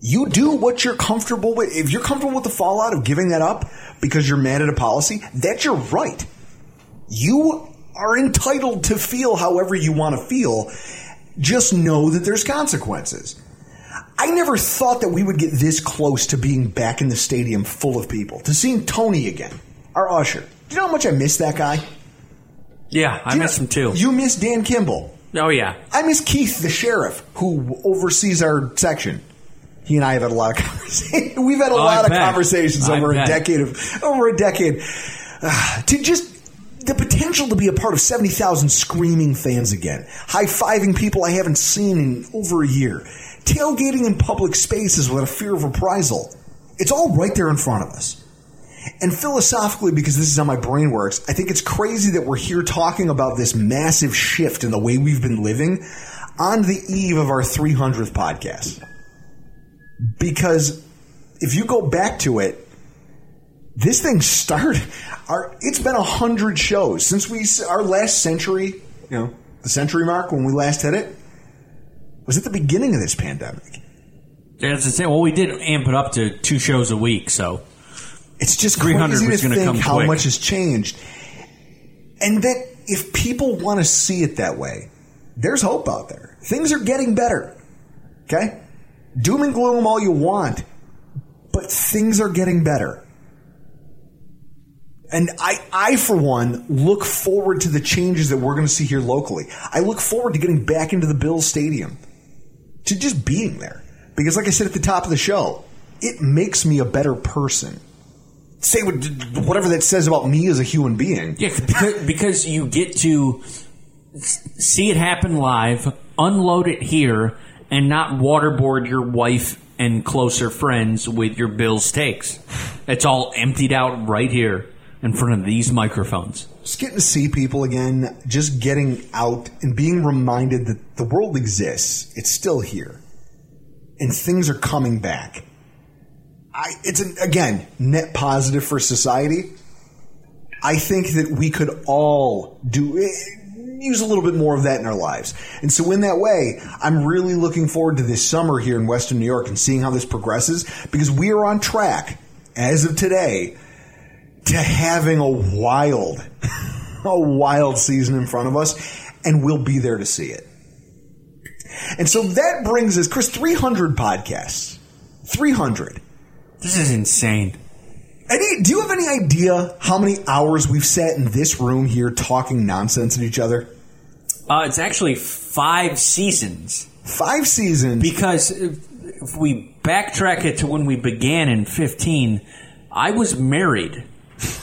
You do what you're comfortable with. If you're comfortable with the fallout of giving that up because you're mad at a policy, that's your right. You are entitled to feel however you want to feel. Just know that there's consequences. I never thought that we would get this close to being back in the stadium full of people, to seeing Tony again, our usher. Do you know how much I miss that guy? Yeah, I miss know- him too. You miss Dan Kimball. Oh yeah. I miss Keith, the sheriff, who oversees our section. He and I have had a lot of conversations. We've had a Oh, I lot of bet. conversations I over a decade of over a decade Ah, to just the potential to be a part of seventy thousand screaming fans again, high fiving people I haven't seen in over a year, tailgating in public spaces without a fear of reprisal. It's all right there in front of us. And philosophically, because this is how my brain works, I think it's crazy that we're here talking about this massive shift in the way we've been living on the eve of our 300th podcast. Because if you go back to it, this thing started. Our it's been a hundred shows since we our last century. You know, the century mark when we last hit it was at the beginning of this pandemic. Yeah, That's the same. Well, we did amp it up to two shows a week, so It's just 300 crazy was gonna come how quick. much has changed, and that if people want to see it that way, there's hope out there. Things are getting better. Okay, doom and gloom all you want, but things are getting better. And I, I, for one, look forward to the changes that we're going to see here locally. I look forward to getting back into the Bills Stadium, to just being there. Because, like I said at the top of the show, it makes me a better person. Say what, whatever that says about me as a human being. yeah, because, because you get to see it happen live, unload it here, and not waterboard your wife and closer friends with your Bills takes. It's all emptied out right here in front of these microphones. Just getting to see people again, just getting out and being reminded that the world exists. It's still here. And things are coming back. I, it's an, again net positive for society. I think that we could all do eh, use a little bit more of that in our lives. And so in that way, I'm really looking forward to this summer here in Western New York and seeing how this progresses because we are on track as of today to having a wild a wild season in front of us and we'll be there to see it. And so that brings us Chris 300 podcasts. 300. This is insane. Any, do you have any idea how many hours we've sat in this room here talking nonsense at each other? Uh, it's actually five seasons. Five seasons. Because if if we backtrack it to when we began in 15, I was married.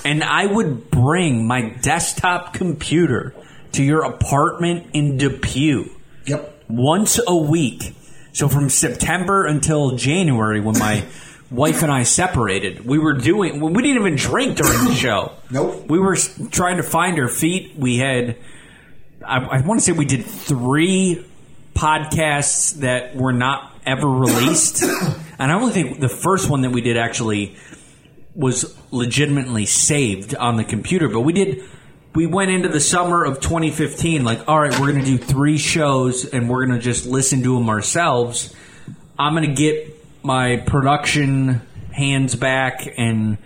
And I would bring my desktop computer to your apartment in Depew yep. once a week. So from September until January, when my wife and I separated, we were doing. We didn't even drink during the show. Nope. We were trying to find our feet. We had. I, I want to say we did three podcasts that were not ever released, and I only think the first one that we did actually was legitimately saved on the computer. But we did. We went into the summer of 2015 like, all right, we're going to do three shows and we're going to just listen to them ourselves. I'm going to get my production hands back and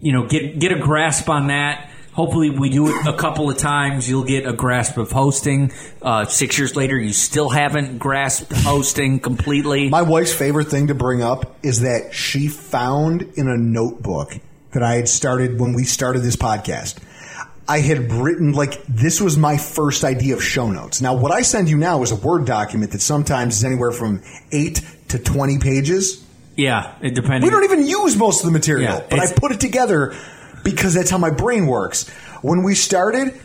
you know get get a grasp on that. Hopefully, we do it a couple of times. You'll get a grasp of hosting. Uh, six years later, you still haven't grasped hosting completely. My wife's favorite thing to bring up is that she found in a notebook that I had started when we started this podcast. I had written like this was my first idea of show notes. Now, what I send you now is a Word document that sometimes is anywhere from eight to twenty pages. yeah, it depends. We don't even use most of the material, Yeah, but I put it together because that's how my brain works. When we started,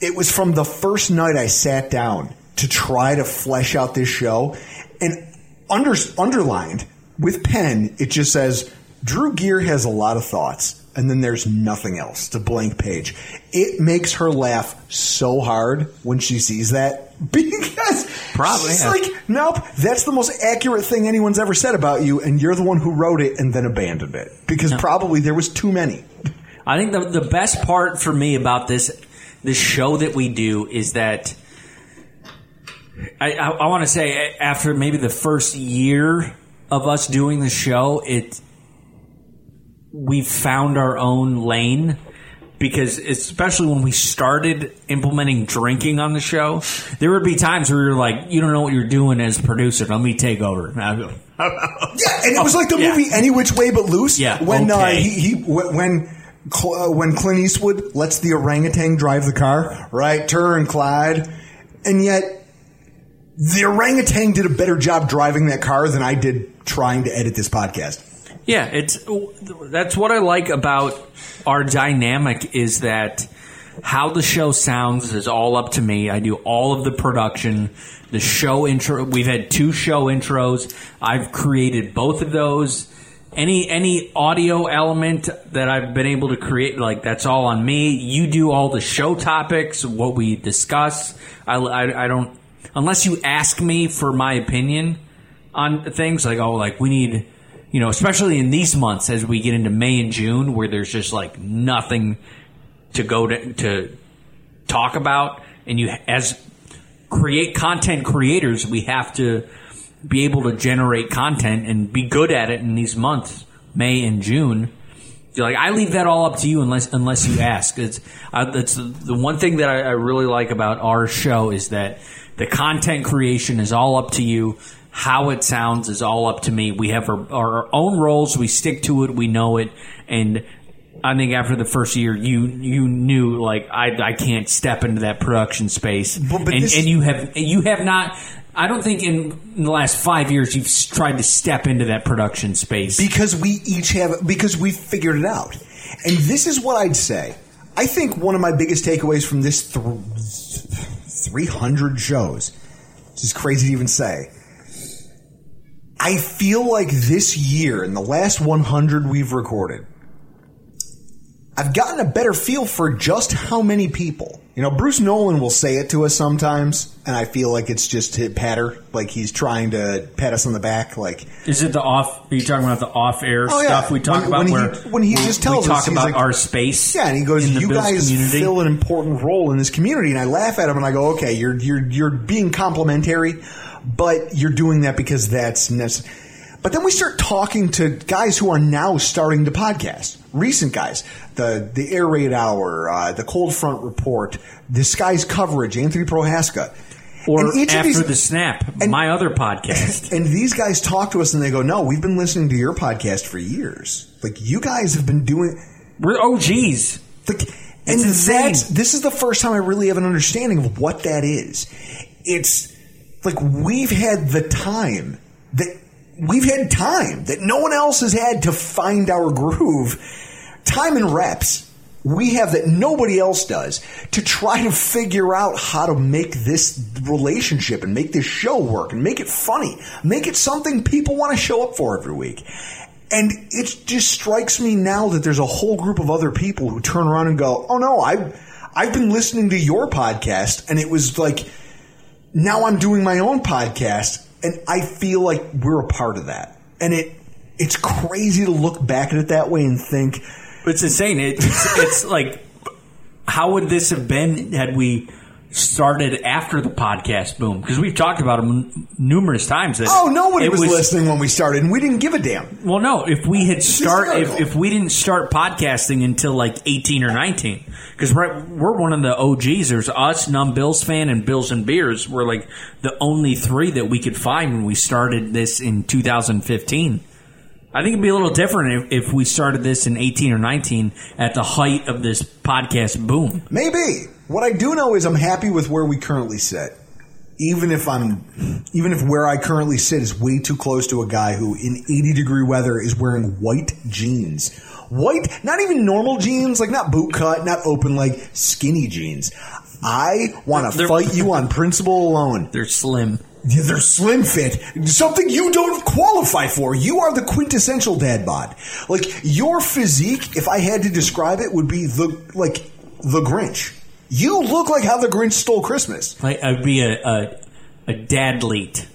it was from the first night I sat down to try to flesh out this show, and under, underlined with pen, it just says Drew Gear has a lot of thoughts, and then there's nothing else. It's a blank page. It makes her laugh so hard when she sees that because Probably, she's yeah. like, nope, that's the most accurate thing anyone's ever said about you, and you're the one who wrote it and then abandoned it because probably there was too many. I think the the best part for me about this this show that we do is that I I, I want to say after maybe the first year of us doing the show, it we found our own lane because especially when we started implementing drinking on the show, there would be times where you're like, you don't know what you're doing as producer. Let me take over. And I'd go, Yeah, and it was like the Yeah. movie Any Which Way But Loose. Yeah, when uh, he, he wh- when uh, Uh, when Clint Eastwood lets the orangutan drive the car, right turn, Clyde, and yet the orangutan did a better job driving that car than I did trying to edit this podcast. Yeah, it's that's what I like about our dynamic is that how the show sounds is all up to me. I do all of the production, the show intro. We've had two show intros. I've created both of those. Any any audio element that I've been able to create, like that's all on me. You do all the show topics, what we discuss. I, I, I don't unless you ask me for my opinion on things like oh like we need you know especially in these months as we get into May and June where there's just like nothing to go to to talk about and you as create content creators we have to be able to generate content and be good at it in these months May and June You're like I leave that all up to you unless unless you ask. It's uh, that's the one thing that I, I really like about our show is that the content creation is all up to you. How it sounds is all up to me. We have our, our own roles. We stick to it. We know it. And I think after the first year, you you knew like I, I can't step into that production space. But- but and, this- and you have you have not. I don't think in, in the last five years you've tried to step into that production space. because we each have because we figured it out. And this is what I'd say. I think one of my biggest takeaways from this th- 300 shows, which is crazy to even say. I feel like this year, in the last 100 we've recorded, I've gotten a better feel for just how many people. You know, Bruce Nolan will say it to us sometimes, and I feel like it's just hit patter, like he's trying to pat us on the back, like Is it the off? Are you talking about the off-air Oh, yeah. stuff we talk When- about? when he- when he just tells we us, talk he's about like- our space. Yeah, and he goes, "You guys community. fill an important role in this community." And I laugh at him and I go, "Okay, you're you're you're being complimentary, but you're doing that because that's necessary." But then we start talking to guys who are now starting to podcast, recent guys, the the Air Raid Hour, uh, the Cold Front Report, the Sky's coverage, Anthony Prohaska, or And each of after these- the snap, and- my other podcast. and these guys talk to us and they go, "No, we've been listening to your podcast for years. Like you guys have been doing." We're OGs. Like, and that's this is the first time I really have an understanding of what that is. It's like we've had the time that we've had time that no one else has had to find our groove. Time and reps we have that nobody else does to try to figure out how to make this relationship and make this show work and make it funny, make it something people want to show up for every week. And it just strikes me now that there's a whole group of other people who turn around and go, "Oh no, I I've been listening to your podcast and it was like now I'm doing my own podcast and I feel like we're a part of that." And it it's crazy to look back at it that way and think It's insane. It, it's, it's like, how would this have been had we started after the podcast boom because we've talked about them numerous times. That Oh, nobody it was, listening when we started, and we didn't give a damn. Well, no. If we had start, if, if we didn't start podcasting until like eighteen or nineteen, because we're we're one of the OGs. There's us, Numb Bills fan, and Bills and Beers. We're like the only three that we could find when we started this in 2015. I think it'd be a little different if, if we started this in 18 or 19 at the height of this podcast boom. Maybe. What I do know is I'm happy with where we currently sit. Even if I'm, even if where I currently sit is way too close to a guy who in 80 degree weather is wearing white jeans. White, not even normal jeans, like not boot cut, not open leg, skinny jeans. I want to fight you on principle alone. They're slim. Yeah, They're slim fit, something you don't qualify for. You are the quintessential dad bod. Like your physique, if I had to describe it, would be the like the Grinch. You look like how the Grinch stole Christmas. Like I'd be a a, a dadlete,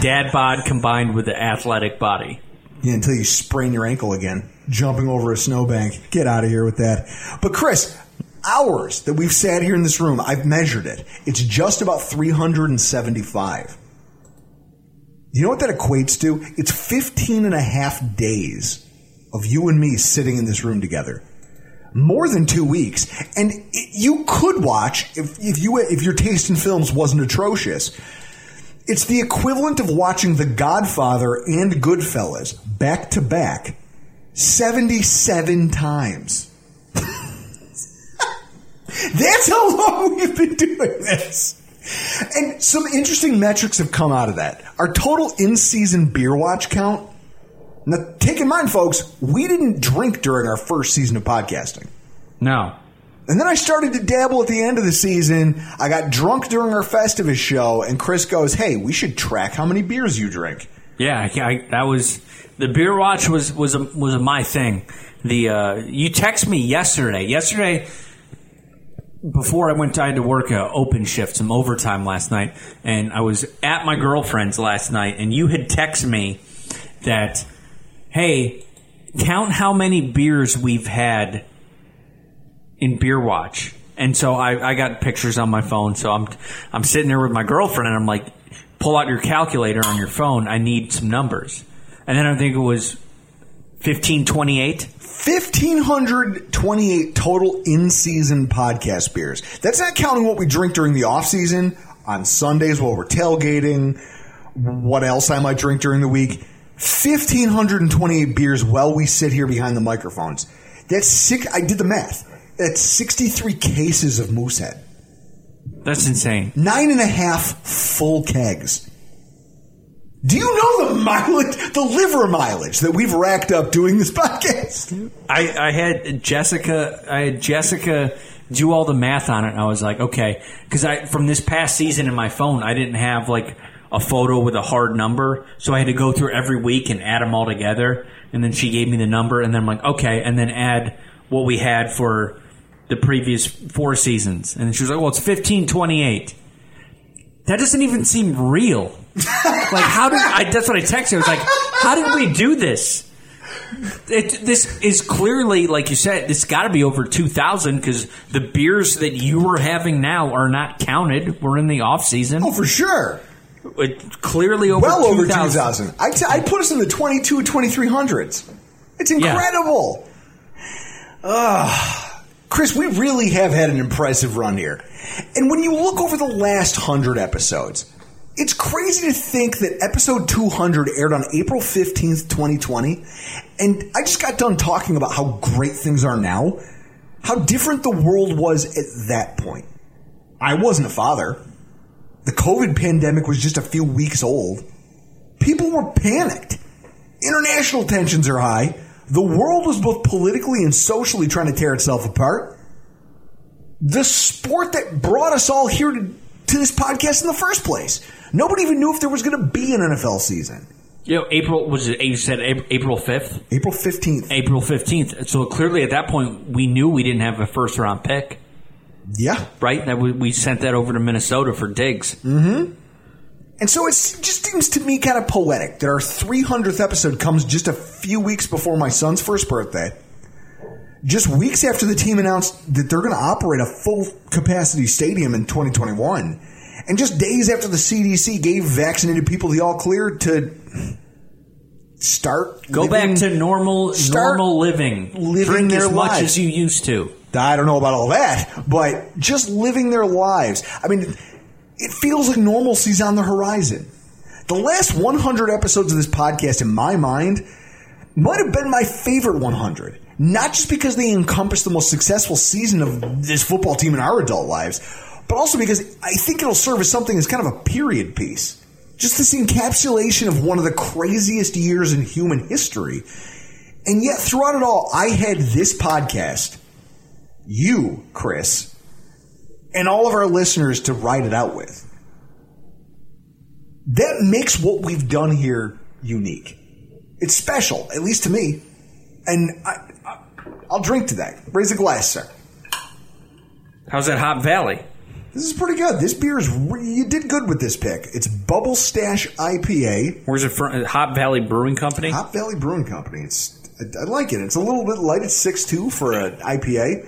dad bod combined with an athletic body. Yeah, until you sprain your ankle again, jumping over a snowbank. Get out of here with that. But Chris, hours that we've sat here in this room, I've measured it. It's just about 375. You know what that equates to? It's 15 and a half days of you and me sitting in this room together. More than two weeks. And it, you could watch, if, if, you, if your taste in films wasn't atrocious, it's the equivalent of watching The Godfather and Goodfellas back to back 77 times. That's how long we've been doing this. And some interesting metrics have come out of that. Our total in season beer watch count. Now, take in mind, folks, we didn't drink during our first season of podcasting. No, And then I started to dabble at the end of the season. I got drunk during our Festivus show, and Chris goes, Hey, we should track how many beers you drink. Yeah, I, that was the beer watch was was a, was a my thing. The uh, you text me yesterday. Yesterday, before I went, I had to work a open shift, some overtime last night, and I was at my girlfriend's last night, and you had texted me that, hey, count how many beers we've had in Beer Watch. And so I, I got pictures on my phone. So I'm I'm sitting there with my girlfriend, and I'm like, pull out your calculator on your phone. I need some numbers. And then I think it was fifteen twenty eight. 1,528 total in season podcast beers. That's not counting what we drink during the off season, on Sundays while we're tailgating, what else I might drink during the week. 1,528 beers while we sit here behind the microphones. That's six, I did the math. That's 63 cases of Moosehead. That's insane. Nine and a half full kegs. Do you know the mileage, the liver mileage that we've racked up doing this podcast? I, I had Jessica. I had Jessica do all the math on it. And I was like, okay, because I from this past season in my phone, I didn't have like a photo with a hard number, so I had to go through every week and add them all together. And then she gave me the number, and then I'm like, okay, and then add what we had for the previous four seasons. And she was like, well, it's fifteen twenty eight. That doesn't even seem real. like, how did I? That's what I texted. I was like, how did we do this? It, this is clearly, like you said, this got to be over 2,000 because the beers that you were having now are not counted. We're in the off season. Oh, for sure. It, clearly over well over 2,000. 2000 I'd, t- I'd put us in the 22 2300s it's incredible. Ugh. chris we really have had an impressive run here. And when you look over the last 100 episodes it's crazy to think that episode 200 aired on april 15th 2020 and i just got done talking about how great things are now how different the world was at that point. I wasn't a father the COVID pandemic was just a few weeks old. People were panicked. International tensions are high. The world was both politically and socially trying to tear itself apart. The sport that brought us all here to, to this podcast in the first place. Nobody even knew if there was going to be an NFL season. You know, April was it? You said April 5th, April 15th. April 15th. So clearly, at that point, we knew we didn't have a first round pick, Yeah. right? That we, we sent that over to Minnesota for Diggs. Mm-hmm. And so it just seems to me kind of poetic that our 300th episode comes just a few weeks before my son's first birthday. just weeks after the team announced that they're going to operate a full capacity stadium in 2021, and just days after the CDC gave vaccinated people the all clear to start Go living- back to normal normal living. living Drink as much lives. as you used to. I don't know about all that, but just living their lives. I mean, it feels like normalcy's on the horizon. The last 100 episodes of this podcast, in my mind, might have been my favorite 100. Not just because they encompass the most successful season of this football team in our adult lives, but also because I think it'll serve as something as kind of a period piece. Just this encapsulation of one of the craziest years in human history. And yet, throughout it all, I had this podcast you, Chris, and all of our listeners to write it out with. That makes what we've done here unique. It's special, at least to me. And I, I, I'll drink to that. Raise a glass, sir. How's that Hop Valley? This is pretty good. This beer is, re- you did good with this pick. It's Bubble Stash IPA, Where's it from? Hop Valley Brewing Company. Hop Valley Brewing Company. It's, I, I like it. It's a little bit light. It's 6.2 for an IPA.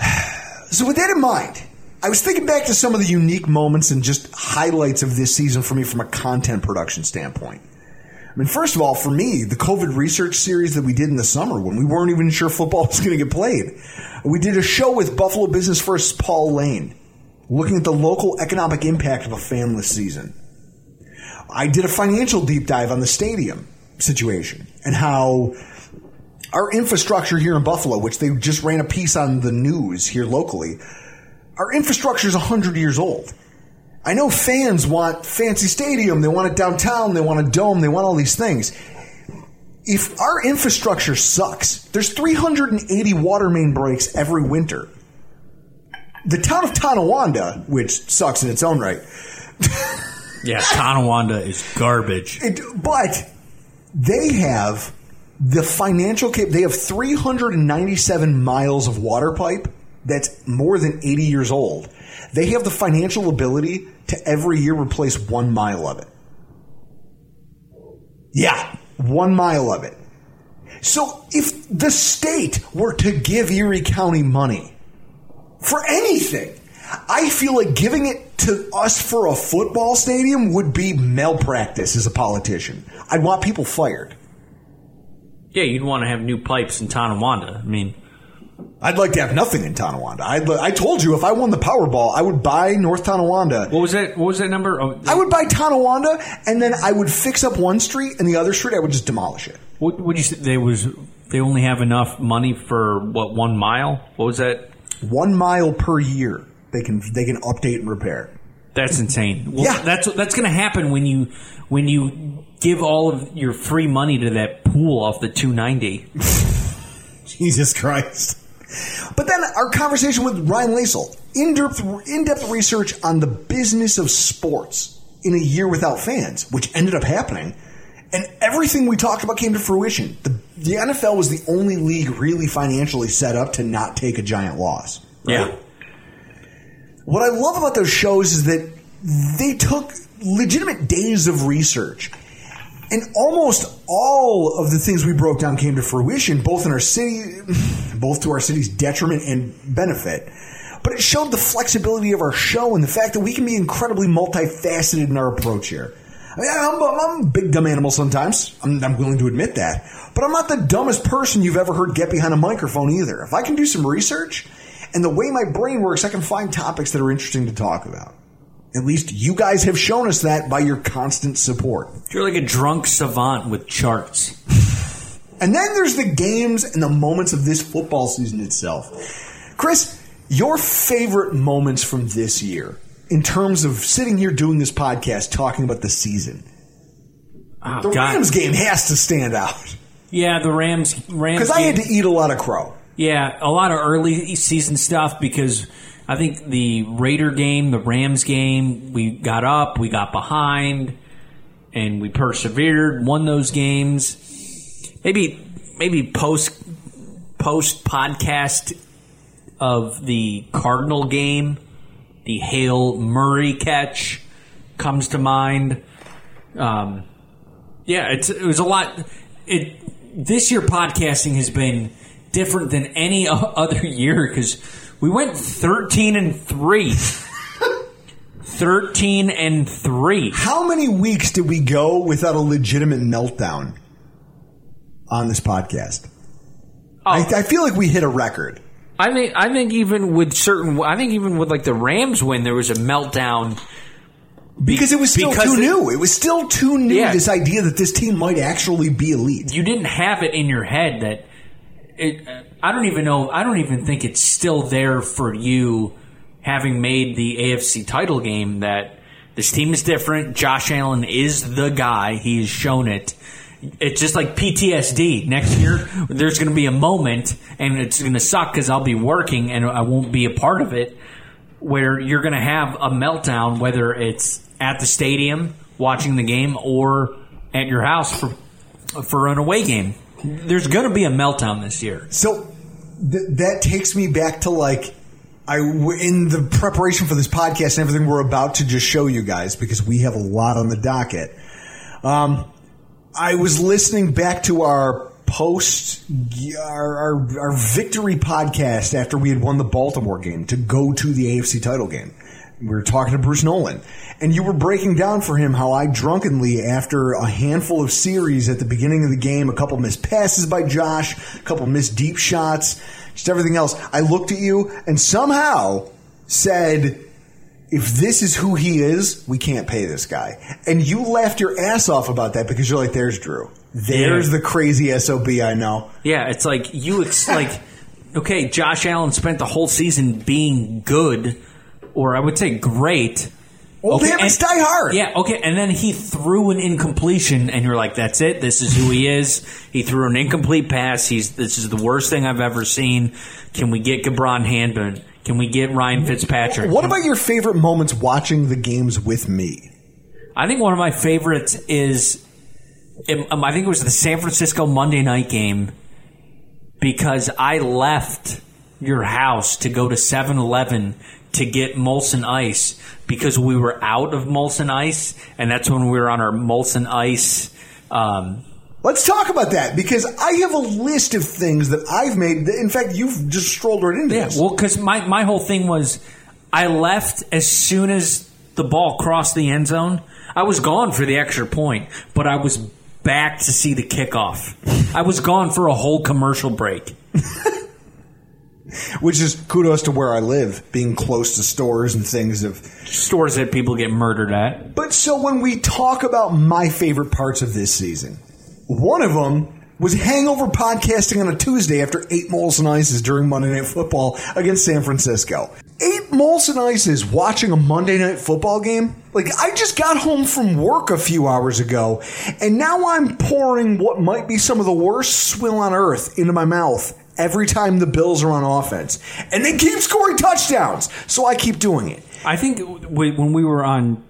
So with that in mind, I was thinking back to some of the unique moments and just highlights of this season for me from a content production standpoint. I mean, first of all, for me, the COVID research series that we did in the summer when we weren't even sure football was going to get played. We did a show with Buffalo Business First Paul Lane, looking at the local economic impact of a fanless season. I did a financial deep dive on the stadium situation and how our infrastructure here in Buffalo, which they just ran a piece on the news here locally, our infrastructure is 100 years old. I know fans want fancy stadium, they want it downtown, they want a dome, they want all these things. If our infrastructure sucks, there's 380 water main breaks every winter. The town of Tonawanda, which sucks in its own right, Yeah, Tonawanda is garbage. It, but they have the financial cap. They have 397 miles of water pipe that's more than 80 years old. They have the financial ability to every year replace one mile of it. Yeah, one mile of it. So if the state were to give Erie County money for anything, I feel like giving it to us for a football stadium would be malpractice as a politician. I'd want people fired. Yeah, you'd want to have new pipes in Tonawanda. I mean, I'd like to have nothing in Tonawanda. I'd, I told you if I won the Powerball, I would buy North Tonawanda. what was that? What was that number? Oh, I would buy Tonawanda, and then I would fix up one street, and the other street I would just demolish it. what would you say? They was they only have enough money for what one mile? What was that? One mile per year they can they can update and repair. That's insane. Well, Yeah. that's that's going to happen when you when you give all of your free money to that pool off the 290. Jesus Christ. But then our conversation with Ryan Lasel, in-depth, in-depth research on the business of sports in a year without fans, which ended up happening. And everything we talked about came to fruition. The, the NFL was the only league really financially set up to not take a giant loss. Yeah. What I love about those shows is that they took legitimate days of research. And almost all of the things we broke down came to fruition, both in our city, both to our city's detriment and benefit. But it showed the flexibility of our show and the fact that we can be incredibly multifaceted in our approach here. I mean, I'm, I'm a big dumb animal sometimes. I'm, I'm willing to admit that. But I'm not the dumbest person you've ever heard get behind a microphone either. If I can do some research and the way my brain works, I can find topics that are interesting to talk about. At least you guys have shown us that by your constant support. You're like a drunk savant with charts. And then there's the games and the moments of this football season itself. Chris, your favorite moments from this year in terms of sitting here doing this podcast talking about the season. Oh, The God. Rams game has to stand out Yeah, the Rams. Rams. because I had to eat a lot of crow. Yeah, a lot of early season stuff because I think the Raider game, the Rams game, we got up, we got behind, and we persevered, won those games. Maybe maybe post post podcast of the Cardinal game, the Hail Murray catch comes to mind. Um, yeah, it's, it was a lot. It this year podcasting has been different than any other year because we went 13 and 3. 13 and 3. How many weeks did we go without a legitimate meltdown on this podcast? I, oh. I feel like we hit a record. I think I think even with certain I think even with like the Rams win there was a meltdown Because it was still Because too the- new. It was still too new. Yeah. This idea that this team might actually be elite. you didn't have it in your head that it, I don't even know. I don't even think it's still there for you, having made the AFC title game. That this team is different. Josh Allen is the guy. He has shown it. It's just like PTSD. Next year, there's going to be a moment, and it's going to suck because I'll be working and I won't be a part of it. Where you're going to have a meltdown, whether it's at the stadium watching the game or at your house for for an away game. There's going to be a meltdown this year. So th- that takes me back to like I in the preparation for this podcast and everything we're about to just show you guys because we have a lot on the docket. Um, I was listening back to our post our, our our victory podcast after we had won the Baltimore game to go to the AFC title game. We were talking to Bruce Nolan, and you were breaking down for him how I drunkenly, after a handful of series at the beginning of the game, a couple missed passes by Josh, a couple missed deep shots, just everything else, I looked at you and somehow said, if this is who he is, we can't pay this guy. And you laughed your ass off about that because you're like, there's Drew. There's Yeah. the crazy SOB I know. Yeah, it's like you ex- like okay, Josh Allen spent the whole season being good or I would say great. Old Okay, habits and- die hard. Yeah, okay, and then he threw an incompletion and you're like that's it. This is who he is. He threw an incomplete pass. He's this is the worst thing I've ever seen. Can we get Gabron Handman? Can we get Ryan Fitzpatrick? What about your favorite moments watching the games with me? I think one of my favorites is, um, I think it was the San Francisco Monday night game because I left your house to go to 7 Eleven to get Molson Ice because we were out of Molson Ice, and that's when we were on our Molson Ice. Um, Let's talk about that because I have a list of things that I've made. That, in fact, you've just strolled right into yeah, this. well, because my, my whole thing was I left as soon as the ball crossed the end zone. I was gone for the extra point, but I was back to see the kickoff. I was gone for a whole commercial break. which is kudos to where I live, being close to stores and things of. Stores that people get murdered at. But so when we talk about my favorite parts of this season, one of them was hangover podcasting on a Tuesday after eight Molson Ices during Monday Night Football against San Francisco. Eight Molson Ices watching a Monday Night Football game? Like, I just got home from work a few hours ago, and now I'm pouring what might be some of the worst swill on earth into my mouth every time the Bills are on offense. And they keep scoring touchdowns, so I keep doing it. I think when we were on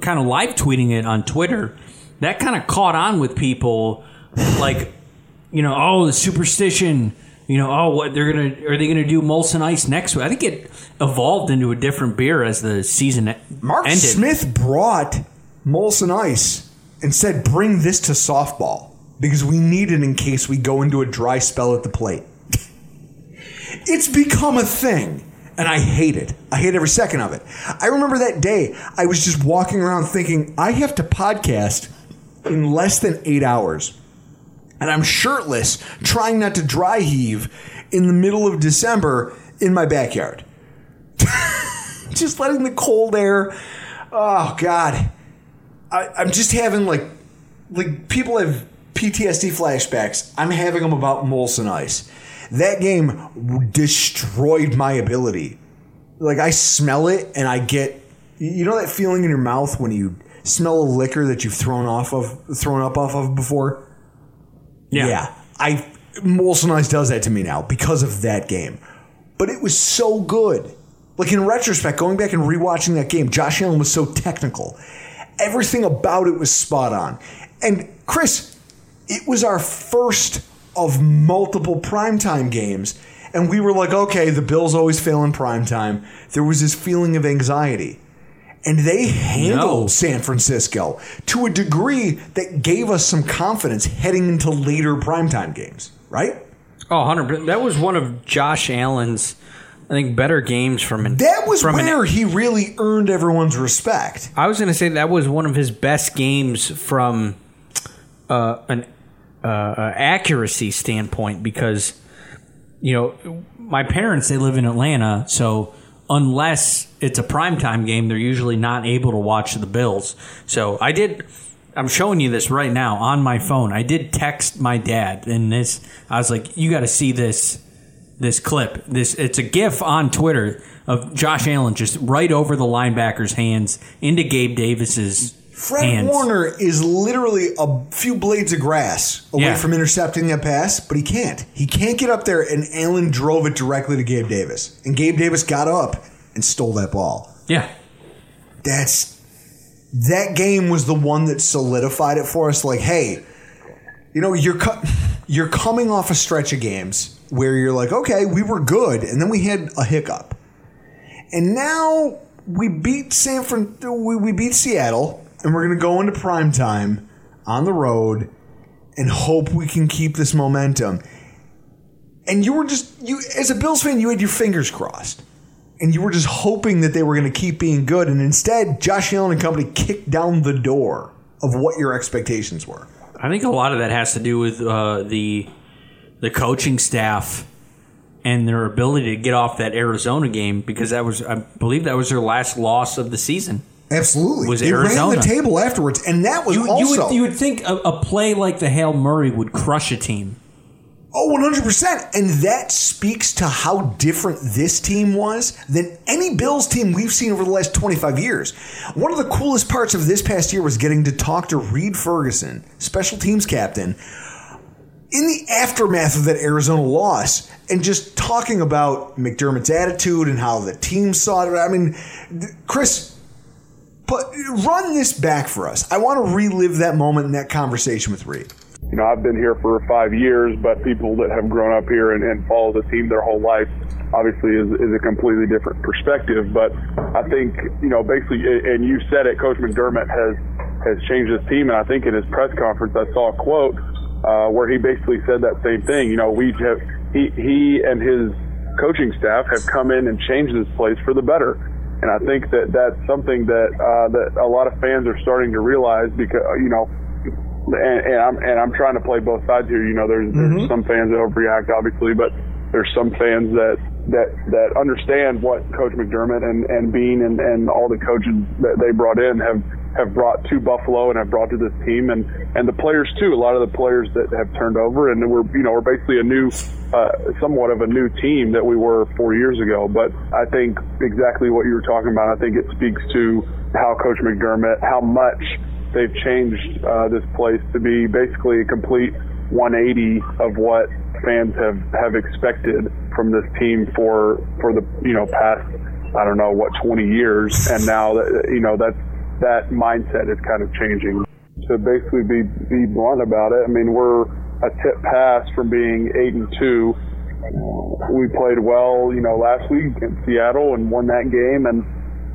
kind of live tweeting it on Twitter, that kind of caught on with people like, you know, oh, the superstition. You know, oh, what they're gonna are they gonna do Molson Ice next week? I think it evolved into a different beer as the season Mark ended. Smith brought Molson Ice and said, "Bring this to softball because we need it in case we go into a dry spell at the plate." It's become a thing, and I hate it. I hate every second of it. I remember that day I was just walking around thinking, "I have to podcast in less than eight hours." And I'm shirtless, trying not to dry heave in the middle of December in my backyard just letting the cold air. Oh God, I, I'm just having like, like people have PTSD flashbacks. I'm having them about Molson Ice. That game destroyed my ability. Like I smell it and I get, you know that feeling in your mouth when you smell a liquor that you've thrown off of, thrown up off of before. Yeah. I Molson Ice does that to me now because of that game. But it was so good. Like in retrospect, going back and rewatching that game, Josh Allen was so technical. Everything about it was spot on. And Chris, it was our first of multiple primetime games. And we were like, okay, the Bills always fail in primetime. There was this feeling of anxiety. And they handled No. San Francisco to a degree that gave us some confidence heading into later primetime games, right? Oh, 100 That was one of Josh Allen's, I think, better games from an. That was from an- where he really earned everyone's respect. I was going to say that was one of his best games from uh, an uh, uh, accuracy standpoint because you know my parents they live in Atlanta, so unless it's a primetime game, they're usually not able to watch the Bills. So I did. I'm showing you this right now on my phone. I did text my dad, and this I was like, "You got to see this." This clip, this it's a GIF on Twitter of Josh Allen just right over the linebacker's hands into Gabe Davis's Fred hands. Warner is literally a few blades of grass away Yeah. from intercepting that pass, but he can't. He can't get up there, and Allen drove it directly to Gabe Davis. And Gabe Davis got up and stole that ball. Yeah, That's that game was the one that solidified it for us. Like, hey, you know, you're you're coming off a stretch of games where you're like, okay, we were good, and then we had a hiccup, and now we beat San Fran, we, we beat Seattle, and we're gonna go into prime time on the road and hope we can keep this momentum. And you were just you as a Bills fan, you had your fingers crossed and you were just hoping that they were going to keep being good, and instead, Josh Allen and company kicked down the door of what your expectations were. I think a lot of that has to do with uh, the the coaching staff and their ability to get off that Arizona game because that was I believe that was their last loss of the season. Absolutely, Was they ran the table afterwards, and that was You, you also would you would think a, a play like the Hail Murray would crush a team. oh 100, percent and that speaks to how different this team was than any Bills team we've seen over the last 25 years. One of the coolest parts of this past year was getting to talk to Reid Ferguson, special teams captain, in the aftermath of that Arizona loss and just talking about McDermott's attitude and how the team saw it. I mean, Chris, but run this back for us. I want to relive that moment in that conversation with Reid. you know, I've been here for five years, but people that have grown up here and, and followed the team their whole life obviously is, is a completely different perspective. But I think, you know, basically, and you said it, Coach McDermott has, has changed his team. And I think in his press conference, I saw a quote uh, where he basically said that same thing. You know, we have, he, he and his coaching staff have come in and changed this place for the better. And I think that that's something that uh, that a lot of fans are starting to realize because you know and, and I'm and I'm trying to play both sides here. You know, there's, there's some fans that overreact, obviously, but there's some fans that that that understand what Coach McDermott and and Beane and and all the coaches that they brought in have have brought to Buffalo and have brought to this team and and the players too. A lot of the players that have turned over and we're you know we're basically a new, uh, somewhat of a new team that we were four years ago. But I think exactly what you were talking about. I think it speaks to how Coach McDermott, how much they've changed uh, this place to be basically a complete 180 of what fans have have expected from this team for for the you know past I don't know what 20 years, and now that you know that that mindset is kind of changing. To basically be be blunt about it, I mean we're a tip pass from being eight and two. We played well, you know, last week in Seattle and won that game, and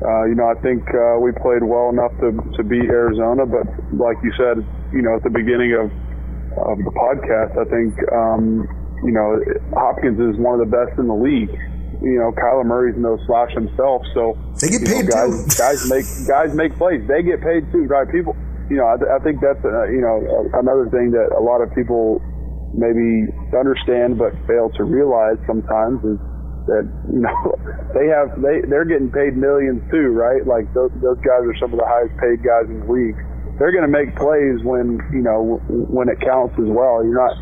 uh, you know, I think uh, we played well enough to, to beat Arizona, but like you said, you know, at the beginning of of the podcast, I think um, you know Hopkins is one of the best in the league. You know, Kyler Murray's no slouch himself, so They get you know, paid guys, too. guys make guys make plays. They get paid too, right? People, you know, I, I think that's uh, you know another thing that a lot of people maybe understand but fail to realize sometimes is that you know they have they they're getting paid millions too, right? Like those those guys are some of the highest paid guys in the league. They're going to make plays when you know when it counts as well. You're not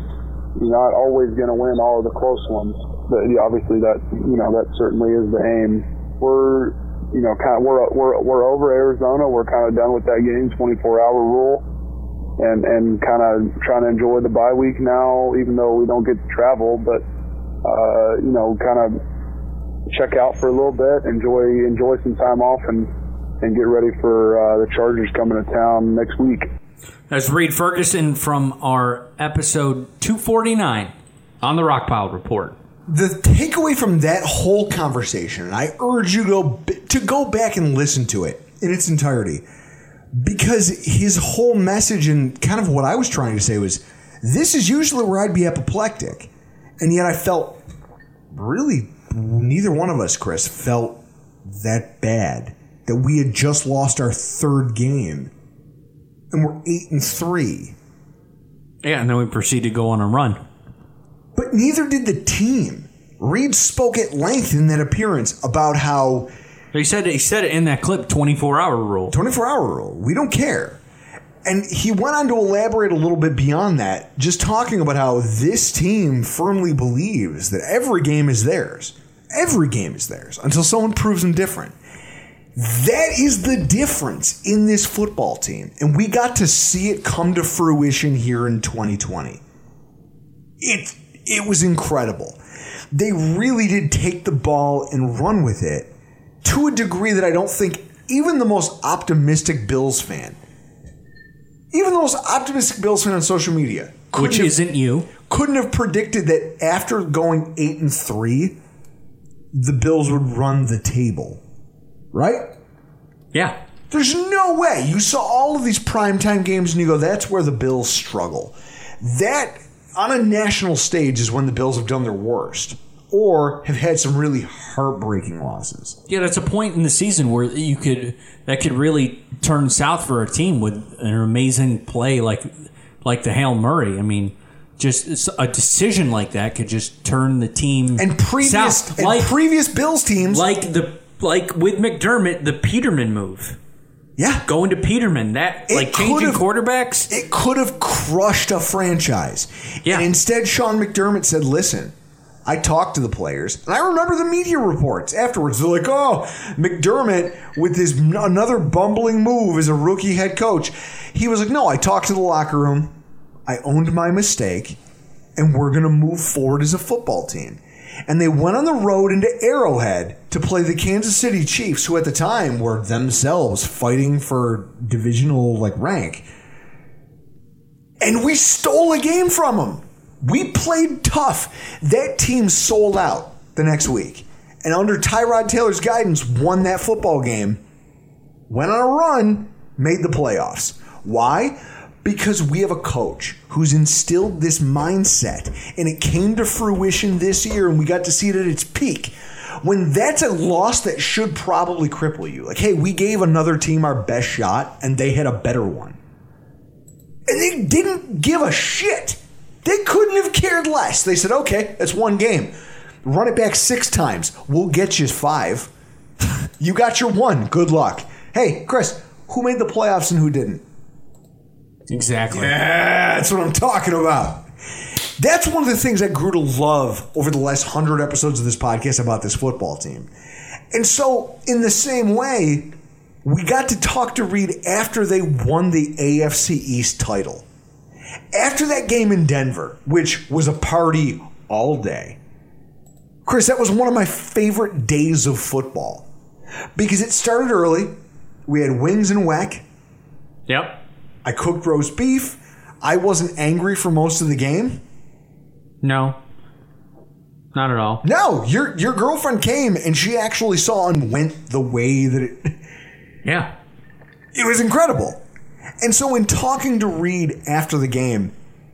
you're not always going to win all of the close ones. But obviously that you know that certainly is the aim. We're you know kind of we're we're we're over Arizona. We're kind of done with that game 24 hour rule. And, and kind of trying to enjoy the bye week now, even though we don't get to travel. But uh, you know, kind of check out for a little bit, enjoy enjoy some time off, and and get ready for uh, the Chargers coming to town next week. That's Reid Ferguson from our episode 249 on the Rockpile Report. the takeaway from that whole conversation, and I urge you to go, to go back and listen to it in its entirety, because his whole message and kind of what I was trying to say was, this is usually where I'd be apoplectic, And yet I felt really neither one of us, Chris, felt that bad that we had just lost our third game and we're eight and three. Yeah, and then we proceed to go on a run. But neither did the team. Reid spoke at length in that appearance about how He said he said it in that clip, twenty four hour rule. 24 hour rule. We don't care. And he went on to elaborate a little bit beyond that, just talking about how this team firmly believes that every game is theirs. Every game is theirs until someone proves them different. That is the difference in this football team. And we got to see it come to fruition here in 2020. It, it was incredible. They really did take the ball and run with it to a degree that I don't think even the most optimistic Bills fan, even the most optimistic Bills fan on social media, Which have- isn't you. couldn't have predicted that after going eight and three, the Bills would run the table. Right? Yeah. There's no way. You saw all of these primetime games and you go, that's where the Bills struggle. That, on a national stage, is when the Bills have done their worst or have had some really heartbreaking losses. Yeah, that's a point in the season where you could that could really turn south for a team with an amazing play like like the Hail Murray. I mean, just a decision like that could just turn the team And previous, south. and like previous Bills teams, like the like with McDermott, the Peterman move. yeah, Going to Peterman, that It like changing quarterbacks. it could have crushed a franchise. Yeah. And instead, Sean McDermott said, listen, I talked to the players, and I remember the media reports afterwards. They're like, oh, McDermott with his another bumbling move as a rookie head coach. He was like, no, I talked to the locker room. I owned my mistake, and we're going to move forward as a football team. And they went on the road into Arrowhead to play the Kansas City Chiefs, who at the time were themselves fighting for divisional like rank and we stole a game from them. We played tough. That team sold out the next week. And under Tyrod Taylor's guidance, won that football game, went on a run, made the playoffs. Why? Because we have a coach who's instilled this mindset, and it came to fruition this year, and we got to see it at its peak. When that's a loss that should probably cripple you, like, hey, we gave another team our best shot, and they had a better one and they didn't give a shit. They couldn't have cared less. They said, okay, that's one game. Run it back six times. We'll get you five. you got your one. Good luck. Hey, Chris, who made the playoffs and who didn't? Exactly. Yeah, That's what I'm talking about. That's one of the things I grew to love over the last hundred episodes of this podcast about this football team. And so, in the same way, we got to talk to Reid after they won the AFC East title. After that game in Denver, which was a party all day. Chris, that was one of my favorite days of football because it started early. We had wings and whack. Yep. I cooked roast beef. I wasn't angry for most of the game. No. Not at all. No, your your girlfriend came and she actually saw and went the way that it Yeah. it was incredible. And so in talking to Reid after the game,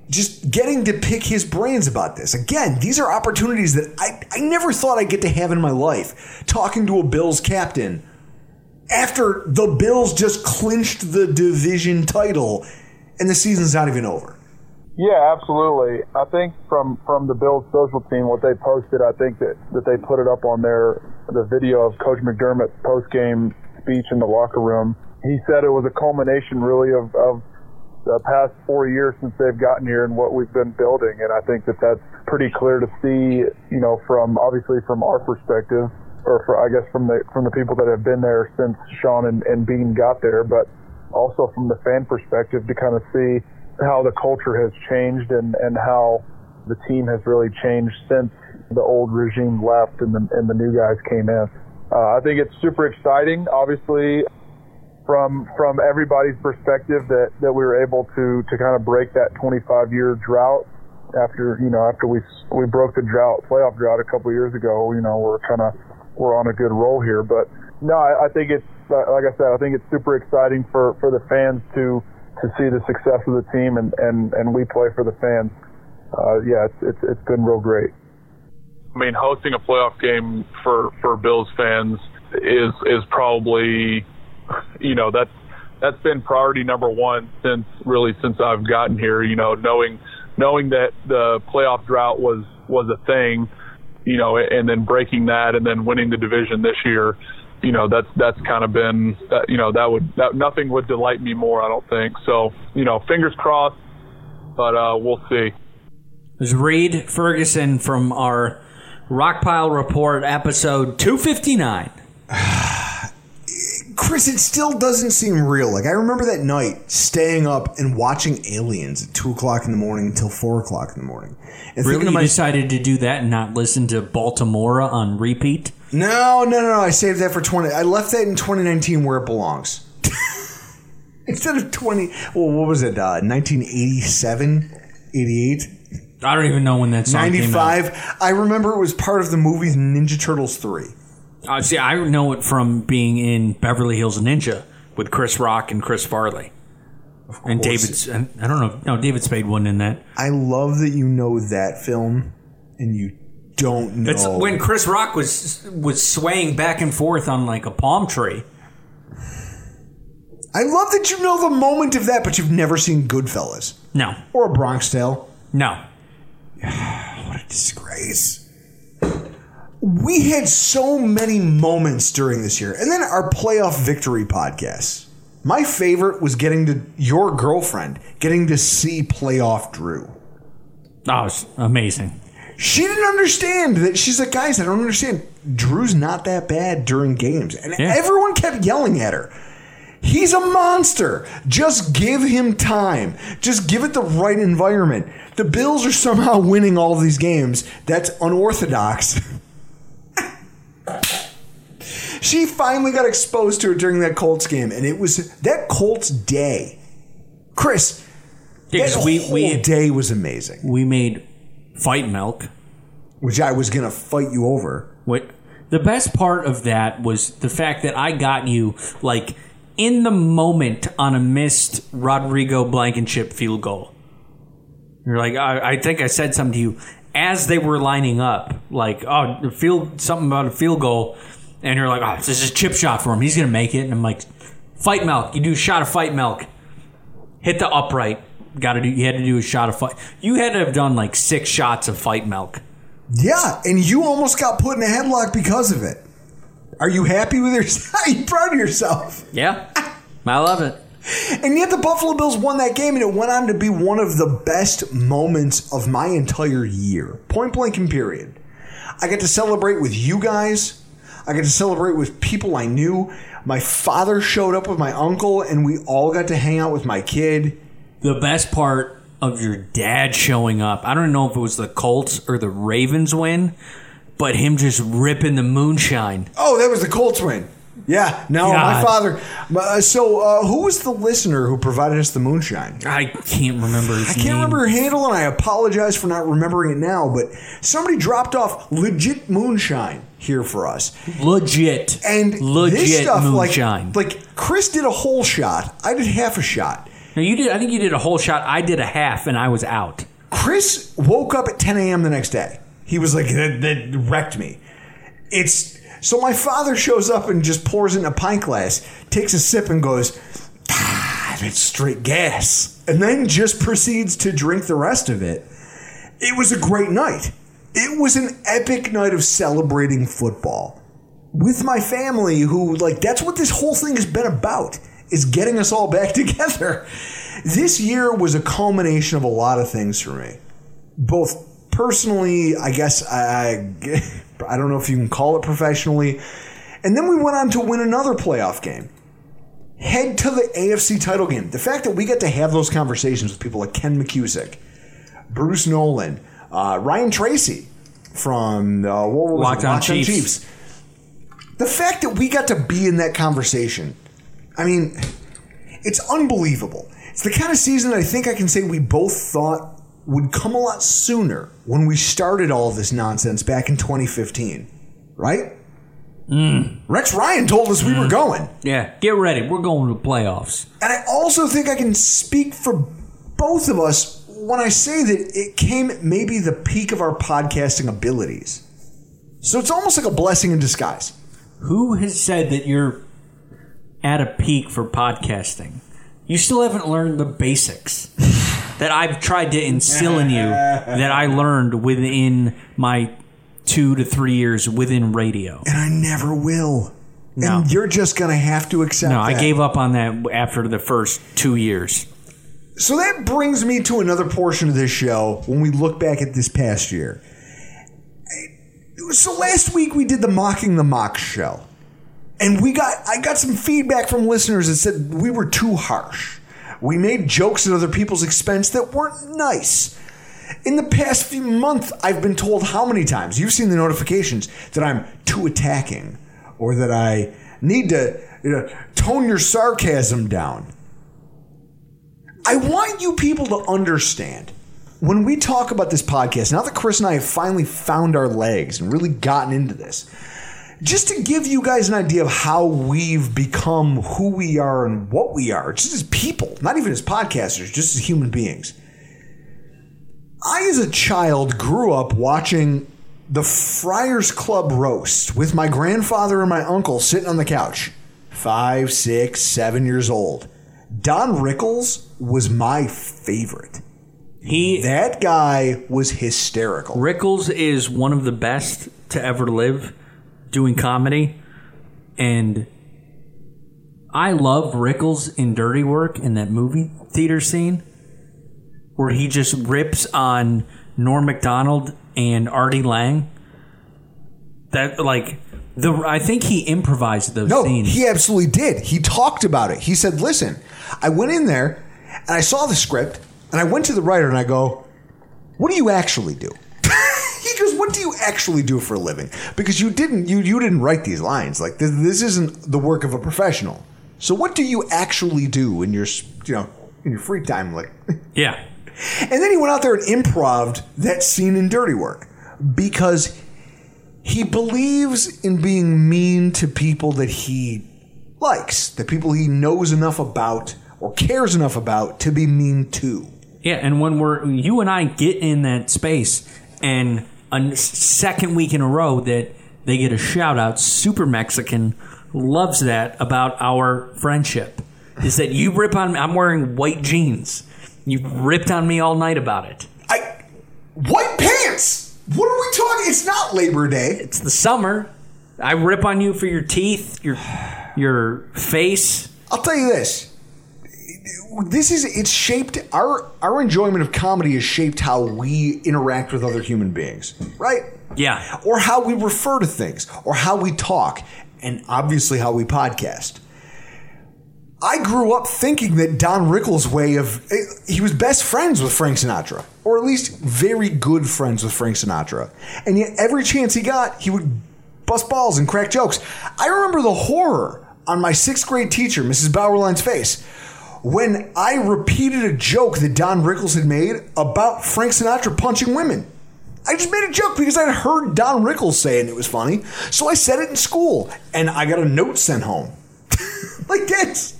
just getting to pick his brains about this. Again, these are opportunities that I, I never thought I'd get to have in my life. Talking to a Bills captain after the Bills just clinched the division title and the season's not even over. Yeah, absolutely. I think from from the Bills social team, what they posted, I think that that they put it up on their the video of Coach McDermott's post game speech in the locker room. He said it was a culmination, really, of of the past four years since they've gotten here and what we've been building. And I think that that's pretty clear to see, you know, from obviously from our perspective, or for I guess from the from the people that have been there since Sean and, and Beane got there, but also from the fan perspective to kind of see how the culture has changed and, and how the team has really changed since the old regime left and the, and the new guys came in. Uh, I think it's super exciting, obviously, from from everybody's perspective that, that we were able to, to kind of break that 25 year drought after you know after we we broke the drought playoff drought a couple years ago. You know we're kind of we're on a good roll here, but no, I, I think it's like I said, I think it's super exciting for, for the fans to to see the success of the team and, and, and we play for the fans. uh, yeah, it's, it's it's been real great. I mean, hosting a playoff game for for Bills fans is is probably, you know, that's that's been priority number one since really since I've gotten here. You know, knowing knowing that the playoff drought was was a thing, you know, and then breaking that and then winning the division this year. You know, that's that's kind of been that. You know, that would that nothing would delight me more. I don't think so. You know, fingers crossed, but uh, we'll see. There's Reid Ferguson from our Rockpile Report episode 259. Chris, it still doesn't seem real. Like I remember that night staying up and watching Aliens at two o'clock in the morning until four o'clock in the morning. And Really, you my- decided to do that and not listen to Baltimore on repeat? No, no, no, no. I saved that for 20. I left that in 2019 where it belongs. Instead of 20, well, what was it? Uh, 1987, 88, I don't even know when that song came out. 95. I remember it was part of the movie Ninja Turtles 3. Uh, see, I know it from being in Beverly Hills Ninja with Chris Rock and Chris Farley. And course. David, I don't know. No, David Spade wasn't in that. I love that you know that film and you don't know. It's when Chris Rock was was swaying back and forth on like a palm tree. I love that you know the moment of that, but you've never seen Goodfellas No, or A Bronx Tale. no. What a disgrace. We had so many moments during this year. And then our playoff victory podcast. My favorite was getting to your girlfriend, getting to see playoff Drew. Oh, it's amazing. She didn't understand that. She's like, guys, I don't understand. Drew's not that bad during games. And Yeah. everyone kept yelling at her. He's a monster. Just give him time. Just give it the right environment. The Bills are somehow winning all of these games. That's unorthodox. she finally got exposed to it during that Colts game, and it was that Colts day. Chris, Yeah, that we whole we day was amazing. we made fight milk. Which I was gonna fight you over. What the best part of that was the fact that I got you like in the moment on a missed Rodrigo Blankenship field goal. You're like, I, I think I said something to you as they were lining up, like, oh, the field something about a field goal, and you're like, oh, this is a chip shot for him. He's gonna make it, and I'm like, fight milk. You do a shot of fight milk. Hit the upright. Got to do. You had to do a shot of fight. You had to have done like six shots of fight milk. Yeah, and you almost got put in a headlock because of it. Are you happy with yourself? Are you proud of yourself? Yeah, I love it. And yet the Buffalo Bills won that game, and it went on to be one of the best moments of my entire year. Point blank and period. I got to celebrate with you guys. I got to celebrate with people I knew. My father showed up with my uncle, and we all got to hang out with my kid. the best part of your dad showing up, I don't know if it was the Colts or the Ravens win, but him just ripping the moonshine. Oh, that was the Colts win. Yeah, no, my father. uh, So, uh, who was the listener who provided us the moonshine? I can't remember his I can't name. remember her handle, and I apologize for not remembering it now. But somebody dropped off legit moonshine here for us, Legit. and legit this stuff, moonshine. like like Chris did a whole shot, I did half a shot. now you did I think you did a whole shot. I did a half and I was out. Chris woke up at 10 a.m. the next day. He was like, that, that wrecked me. It's so my father shows up and just pours in a pint glass, takes a sip, and goes, ah, that's straight gas, and then just proceeds to drink the rest of it. It was a great night. It was an epic night of celebrating football with my family, who, like, that's what this whole thing has been about, is getting us all back together. This year was a culmination of a lot of things for me both personally, I guess I, I don't know if you can call it professionally. And then we went on to win another playoff game. Head to the AFC title game. The fact that we get to have those conversations with people like Ken McCusick, Bruce Nolan, uh, Ryan Tracy from uh, what was On Locked On Chiefs. The fact that we got to be in that conversation, I mean, it's unbelievable. It's the kind of season that I think I can say we both thought would come a lot sooner when we started all this nonsense back in 2015, right? Hmm. Rex Ryan told us we were hmm. going. Yeah, get ready. We're going to the playoffs. And I also think I can speak for both of us when I say that it came at maybe the peak of our podcasting abilities. So it's almost like a blessing in disguise. Who has said that you're at a peak for podcasting? You still haven't learned the basics that I've tried to instill in you that I learned within my two to three years within radio. And I never will. No. And you're just going to have to accept No, I that. gave up on that after the first two years. So that brings me to another portion of this show when we look back at this past year. So last week we did the Mocking the Mock show. And we got I got some feedback from listeners that said we were too harsh. We made jokes at other people's expense that weren't nice. In the past few months, I've been told how many times you've seen the notifications that I'm too attacking or that I need to you know, tone your sarcasm down. I want you people to understand when we talk about this podcast, now that Chris and I have finally found our legs and really gotten into this, just to give you guys an idea of how we've become who we are and what we are, just as people, not even as podcasters, just as human beings. I, as a child, grew up watching the Friars Club roast with my grandfather and my uncle sitting on the couch, five, six, seven years old. Don Rickles was my favorite. He that guy was hysterical. Rickles is one of the best to ever live doing comedy, and I love Rickles in Dirty Work in that movie theater scene where he just rips on Norm Macdonald and Artie Lange. That like the I think he improvised those No, scenes. he absolutely did. He talked about it. He said, "Listen, I went in there and I saw the script and I went to the writer and I go, "What do you actually do?" Goes, "What do you actually do for a living?" Because you didn't you you didn't write these lines. Like this, this isn't the work of a professional. So what do you actually do in your you know in your free time? Like, yeah. and then he went out there and improved that scene in Dirty Work because he believes in being mean to people that he likes, the people he knows enough about or cares enough about to be mean to. Yeah, and when we're you and I get in that space, and a second week in a row that they get a shout out, Super Mexican loves that about our friendship. Is that you rip on me? I'm wearing white jeans. You ripped on me all night about it. I white pants. What are we talking? It's not Labor Day. It's the summer. I rip on you for your teeth, your your face. I'll tell you this. This is it's shaped our our enjoyment of comedy is shaped how we interact with other human beings, right? Yeah. Or how we refer to things, or how we talk, and obviously how we podcast. I grew up thinking that Don Rickles' way of eh, he was best friends with Frank Sinatra, or at least very good friends with Frank Sinatra. And yet every chance he got, he would bust balls and crack jokes. I remember the horror on my sixth grade teacher, Mrs. Bauerlein's face, when I repeated a joke that Don Rickles had made about Frank Sinatra punching women. I just made a joke because I'd heard Don Rickles say it and it was funny. So I said it in school and I got a note sent home. like that's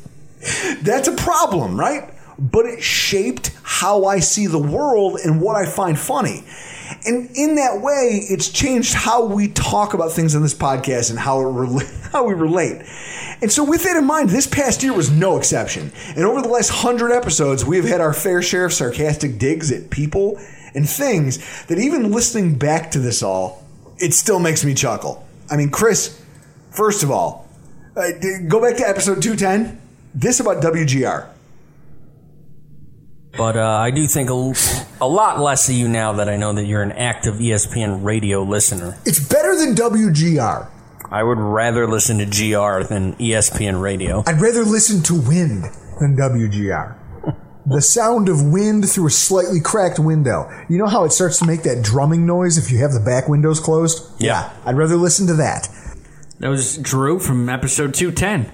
that's a problem, right? But it shaped how I see the world and what I find funny. And in that way, it's changed how we talk about things on this podcast and how how we relate. And so, with that in mind, this past year was no exception. And over the last hundred episodes, we have had our fair share of sarcastic digs at people and things that, even listening back to this all, it still makes me chuckle. I mean, Chris, first of all, uh, go back to episode two ten. This about WGR. But uh, I do think a, a lot less of you now that I know that you're an active ESPN radio listener. It's better than WGR. I would rather listen to GR than ESPN radio. I'd rather listen to wind than WGR. The sound of wind through a slightly cracked window. You know how it starts to make that drumming noise if you have the back windows closed? Yeah. I'd rather listen to that. That was Drew from episode 210.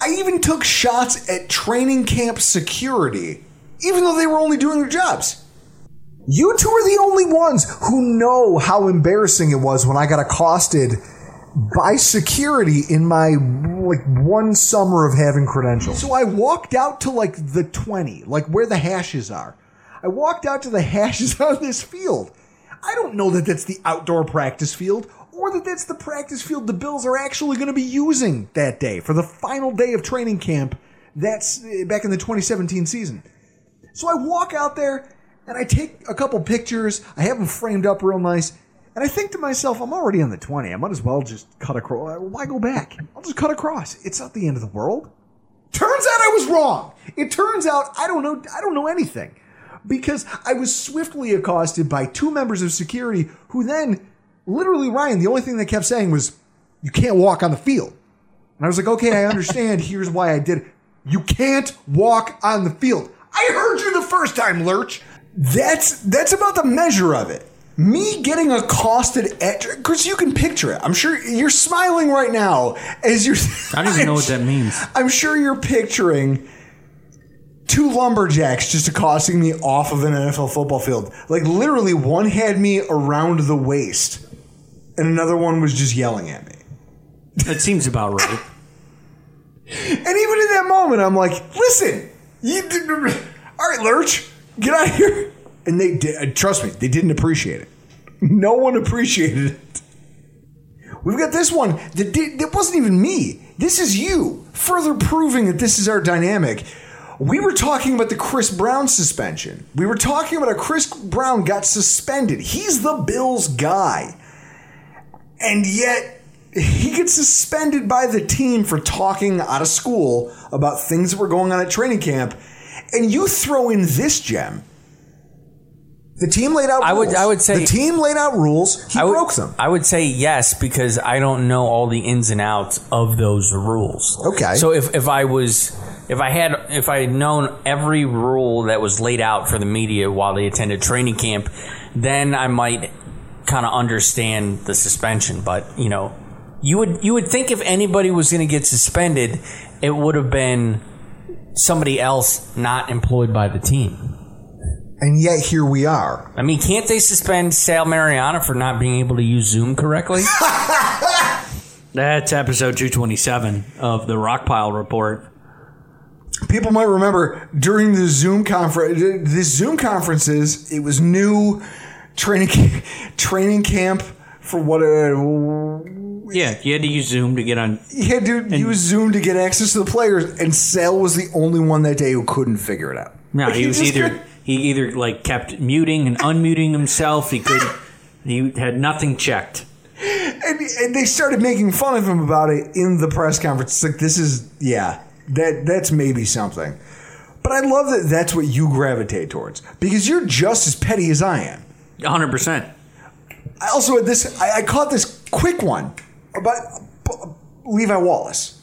I even took shots at training camp security, even though they were only doing their jobs. You two are the only ones who know how embarrassing it was when I got accosted by security in my like one summer of having credentials. So I walked out to like the 20, like where the hashes are. I walked out to the hashes on this field. I don't know that that's the outdoor practice field or that that's the practice field the Bills are actually going to be using that day for the final day of training camp. That's uh, back in the 2017 season. So I walk out there and I take a couple pictures. I have them framed up real nice. And I think to myself, I'm already on the 20. I might as well just cut across. Why go back? I'll just cut across. It's not the end of the world. Turns out I was wrong. It turns out I don't know I don't know anything. Because I was swiftly accosted by two members of security who then literally Ryan, the only thing they kept saying was, You can't walk on the field. And I was like, okay, I understand. Here's why I did it. You can't walk on the field. I heard you first time, Lurch. That's that's about the measure of it. Me getting accosted at because you can picture it. I'm sure you're smiling right now as you're. I don't even know what that means. I'm sure you're picturing two lumberjacks just accosting me off of an NFL football field. Like literally, one had me around the waist, and another one was just yelling at me. That seems about right. And even in that moment, I'm like, listen, you all right, Lurch, get out of here. And they did, uh, trust me, they didn't appreciate it. No one appreciated it. We've got this one that did, that wasn't even me. This is you, further proving that this is our dynamic. We were talking about the Chris Brown suspension. We were talking about how Chris Brown got suspended. He's the Bills guy. And yet, he gets suspended by the team for talking out of school about things that were going on at training camp. And you throw in this gem. The team laid out I would- rules. I would say- the team laid out rules. He I would, broke them. I would say yes because I don't know all the ins and outs of those rules. Okay. So if, if I was if I had if I had known every rule that was laid out for the media while they attended training camp, then I might kind of understand the suspension. But you know, you would you would think if anybody was going to get suspended, it would have been somebody else not employed by the team. And yet here we are. I mean, can't they suspend Sal Maiorana for not being able to use Zoom correctly? That's episode 227 of the Rockpile Report. People might remember during the Zoom conference, this Zoom conferences, it was new training training camp for what uh, Yeah, you had to use Zoom to get on. you had to use Zoom to get access to the players, and Sal was the only one that day who couldn't figure it out. No, he was either couldn't- he either like kept muting and unmuting himself. He could he had nothing checked. and, and they started making fun of him about it in the press conference. It's like this is yeah, that that's maybe something. But I love that that's what you gravitate towards because you're just as petty as I am. 100. I also had this. I, I caught this quick one about Levi Wallace.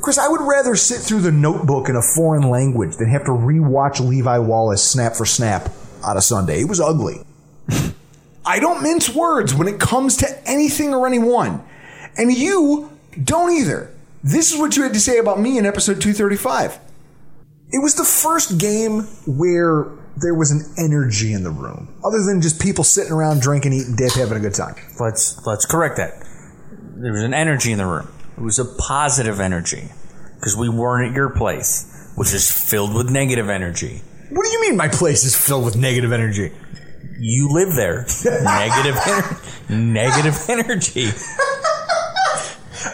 Chris, I would rather sit through the notebook in a foreign language than have to rewatch Levi Wallace snap for snap on a Sunday. It was ugly. I don't mince words when it comes to anything or anyone. And you don't either. This is what you had to say about me in episode 235. It was the first game where there was an energy in the room, other than just people sitting around drinking, eating dip, having a good time. let's let's correct that. There was an energy in the room. It was a positive energy because we weren't at your place, which is filled with negative energy. What do you mean my place is filled with negative energy? You live there. negative, ener- negative energy.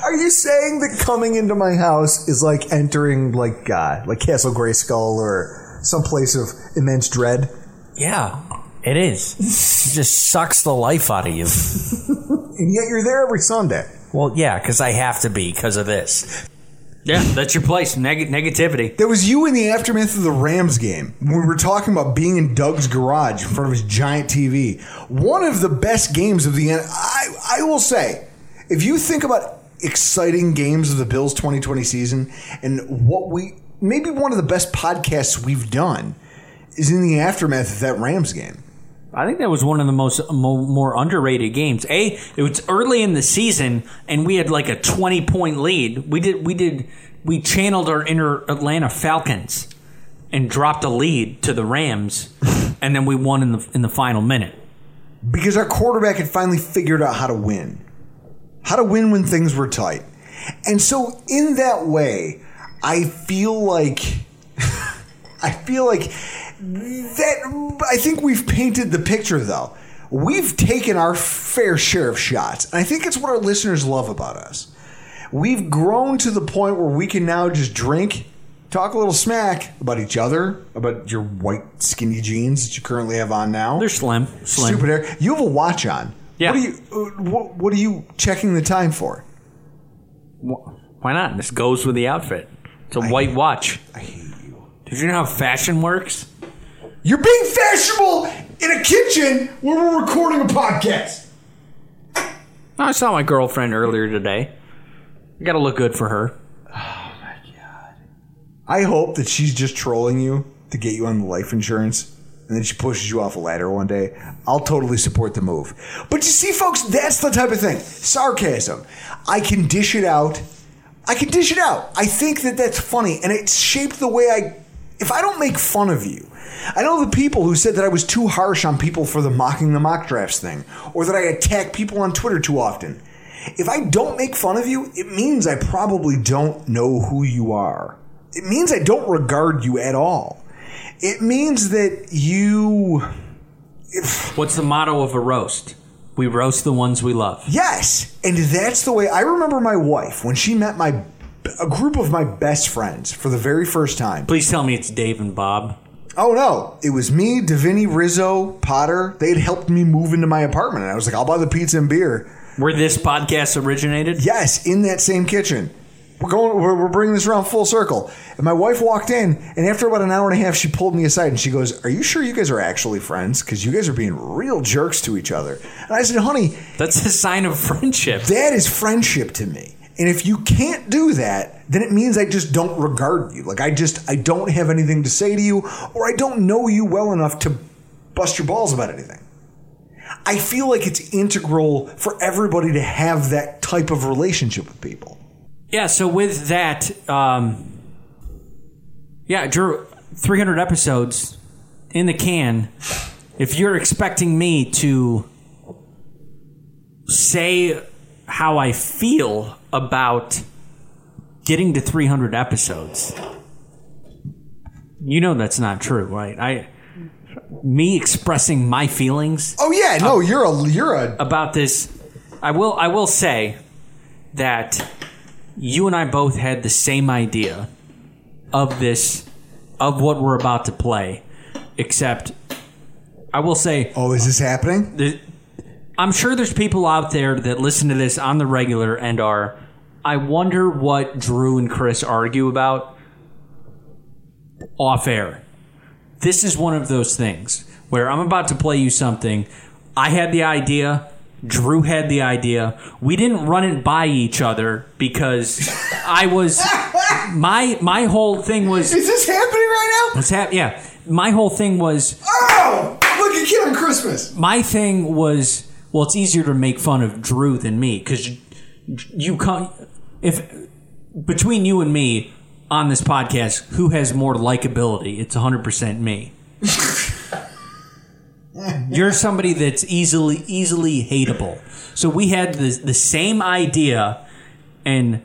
Are you saying that coming into my house is like entering like uh, like Castle Grayskull or some place of immense dread? Yeah, it is. It just sucks the life out of you. And yet you're there every Sunday. Well, yeah, because I have to be because of this. Yeah, that's your place. Neg- negativity. That was you in the aftermath of the Rams game when we were talking about being in Doug's garage in front of his giant TV. One of the best games of the end. I, I will say, if you think about exciting games of the Bills 2020 season and what we maybe one of the best podcasts we've done is in the aftermath of that Rams game. I think that was one of the most more underrated games. A, it was early in the season, and we had like a twenty point lead. We did, we did, we channeled our inner Atlanta Falcons and dropped a lead to the Rams, and then we won in the in the final minute. because our quarterback had finally figured out how to win, how to win when things were tight. And so, in that way, I feel like I feel like that I think we've painted the picture though. We've taken our fair share of shots. And I think it's what our listeners love about us. We've grown to the point where we can now just drink, talk a little smack about each other, about your white skinny jeans that you currently have on now. They're slim. Slim. Stupid hair. You have a watch on. Yeah. What are you uh, what, what are you checking the time for? Why not? This goes with the outfit. It's a white watch. I hate you. Did you know how fashion works? You're being fashionable in a kitchen where we're recording a podcast. I saw my girlfriend earlier today. I gotta look good for her. Oh my god. I hope that she's just trolling you to get you on the life insurance and then she pushes you off a ladder one day. I'll totally support the move. But you see, folks, that's the type of thing. Sarcasm. I can dish it out. I can dish it out. I think that that's funny and it's shaped the way I. If I don't make fun of you, I know the people who said that I was too harsh on people for the mocking the mock drafts thing, or that I attack people on Twitter too often. If I don't make fun of you, it means I probably don't know who you are. It means I don't regard you at all. It means that you. What's the motto of a roast? We roast the ones we love. yes, and that's the way I remember my wife when she met my a group of my best friends for the very first time. Please tell me it's Dave and Bob. Oh no, it was me, Davini, Rizzo, Potter. They had helped me move into my apartment, and I was like, "I'll buy the pizza and beer." Where this podcast originated? Yes, in that same kitchen. We're going. We're, we're bringing this around full circle. And my wife walked in, and after about an hour and a half, she pulled me aside and she goes, "Are you sure you guys are actually friends? Because you guys are being real jerks to each other." And I said, "Honey, That's a sign of friendship. that is friendship to me. And if you can't do that, then it means I just don't regard you. Like I just I don't have anything to say to you, or I don't know you well enough to bust your balls about anything." I feel like it's integral for everybody to have that type of relationship with people. Yeah, so with that, um, yeah, Drew, 300 episodes in the can. If you're expecting me to say how I feel about getting to 300 episodes, you know that's not true, right? I me expressing my feelings Oh yeah, no, you're a you're a about this I will I will say that you and I both had the same idea of this of what we're about to play except I will say Oh, is this happening? I'm sure there's people out there that listen to this on the regular and are I wonder what Drew and Chris argue about off air. This is one of those things where I'm about to play you something. I had the idea. Drew had the idea. We didn't run it by each other because I was my my whole thing was Is this happening right now? what's hap- yeah. My whole thing was Oh, look at kid on Christmas. my thing was well it's easier to make fun of drew than me because you, you come if between you and me on this podcast who has more likability it's 100% me you're somebody that's easily easily hateable so we had the, the same idea and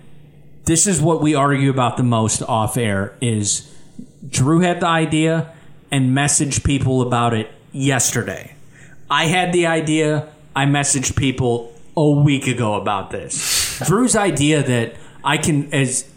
this is what we argue about the most off air is Drew had the idea and messaged people about it yesterday. I had the idea, I messaged people a week ago about this. Drew's idea that I can as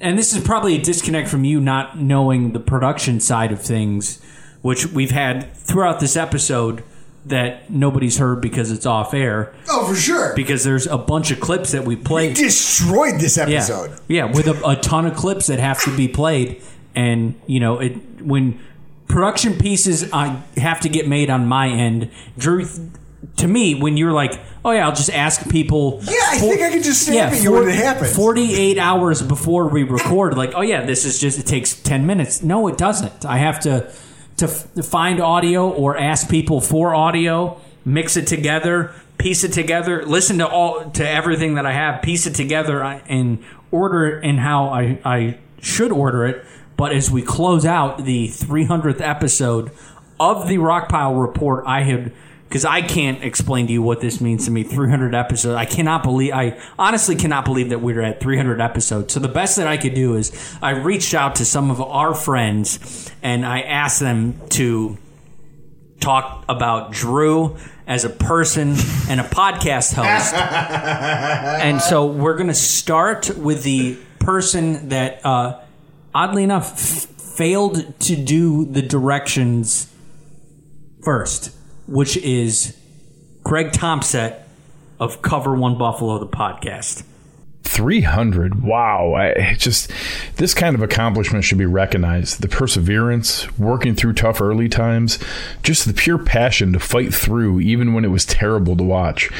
and this is probably a disconnect from you not knowing the production side of things, which we've had throughout this episode that nobody's heard because it's off air. Oh, for sure. Because there's a bunch of clips that we played. Destroyed this episode. Yeah, yeah with a, a ton of clips that have to be played, and you know, it when production pieces I have to get made on my end, Drew. To me, when you're like, "Oh yeah, I'll just ask people." Yeah, I think I can just snap you when it happens. Forty-eight hours before we record, like, "Oh yeah, this is just it takes ten minutes." No, it doesn't. I have to to f- find audio or ask people for audio, mix it together, piece it together, listen to all to everything that I have, piece it together, and order it in how I I should order it. But as we close out the 300th episode of the Rockpile Report, I had because I can't explain to you what this means to me. 300 episodes. I cannot believe. I honestly cannot believe that we're at 300 episodes. So the best that I could do is I reached out to some of our friends and I asked them to talk about Drew as a person and a podcast host. and so we're going to start with the person that, uh, oddly enough, f- failed to do the directions first, which is Greg Thompson of Cover One Buffalo, the podcast. 300 wow. I just this kind of accomplishment should be recognized. The perseverance working through tough early times just the pure passion to fight through even when it was terrible to watch.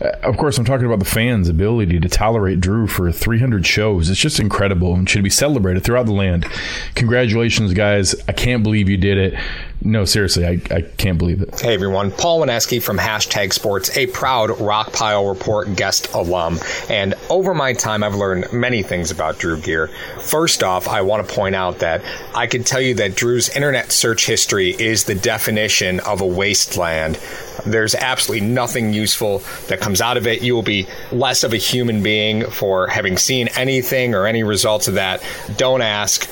Uh, of course i'm talking about the fans ability to tolerate drew for 300 shows. It's just incredible and should be celebrated throughout the land. Congratulations guys. I can't believe you did it no seriously i, I can't believe it Hey everyone, Paul Wineski from Hashtag Sports, a proud Rockpile Report guest alum. And over my time, I've learned many things about Drew Gear. First off, I want to point out that I can tell you that Drew's internet search history is the definition of a wasteland. There's absolutely nothing useful that comes out of it. You will be less of a human being for having seen anything or any results of that. Don't ask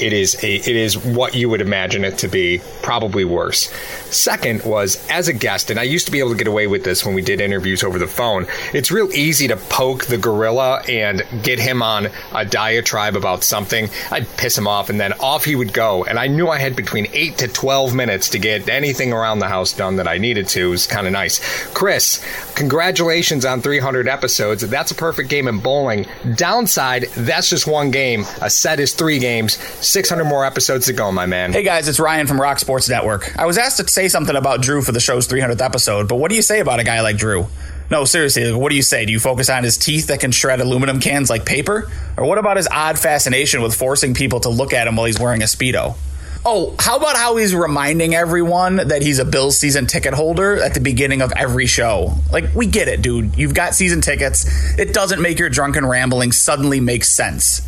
it is a it is what you would imagine it to be probably worse. Second was as a guest and i used to be able to get away with this when we did interviews over the phone it's real easy to poke the gorilla and get him on a diatribe about something. I'd piss him off and then off he would go. And i knew i had between 8 to 12 minutes to get anything around the house done that i needed to. It was kind of nice. Chris congratulations on 300 episodes. That's a perfect game in bowling. Downside that's just one game. A set is three games 600 more episodes to go, my man. Hey guys, it's Ryan from Rock Sports Network. I was asked to say something about Drew for the show's 300th episode, but what do you say about a guy like Drew? No, seriously, what do you say? Do you focus on his teeth that can shred aluminum cans like paper? Or what about his odd fascination with forcing people to look at him while he's wearing a Speedo? Oh, how about how he's reminding everyone that he's a Bills season ticket holder at the beginning of every show? Like, we get it, dude. You've got season tickets. It doesn't make your drunken rambling suddenly make sense.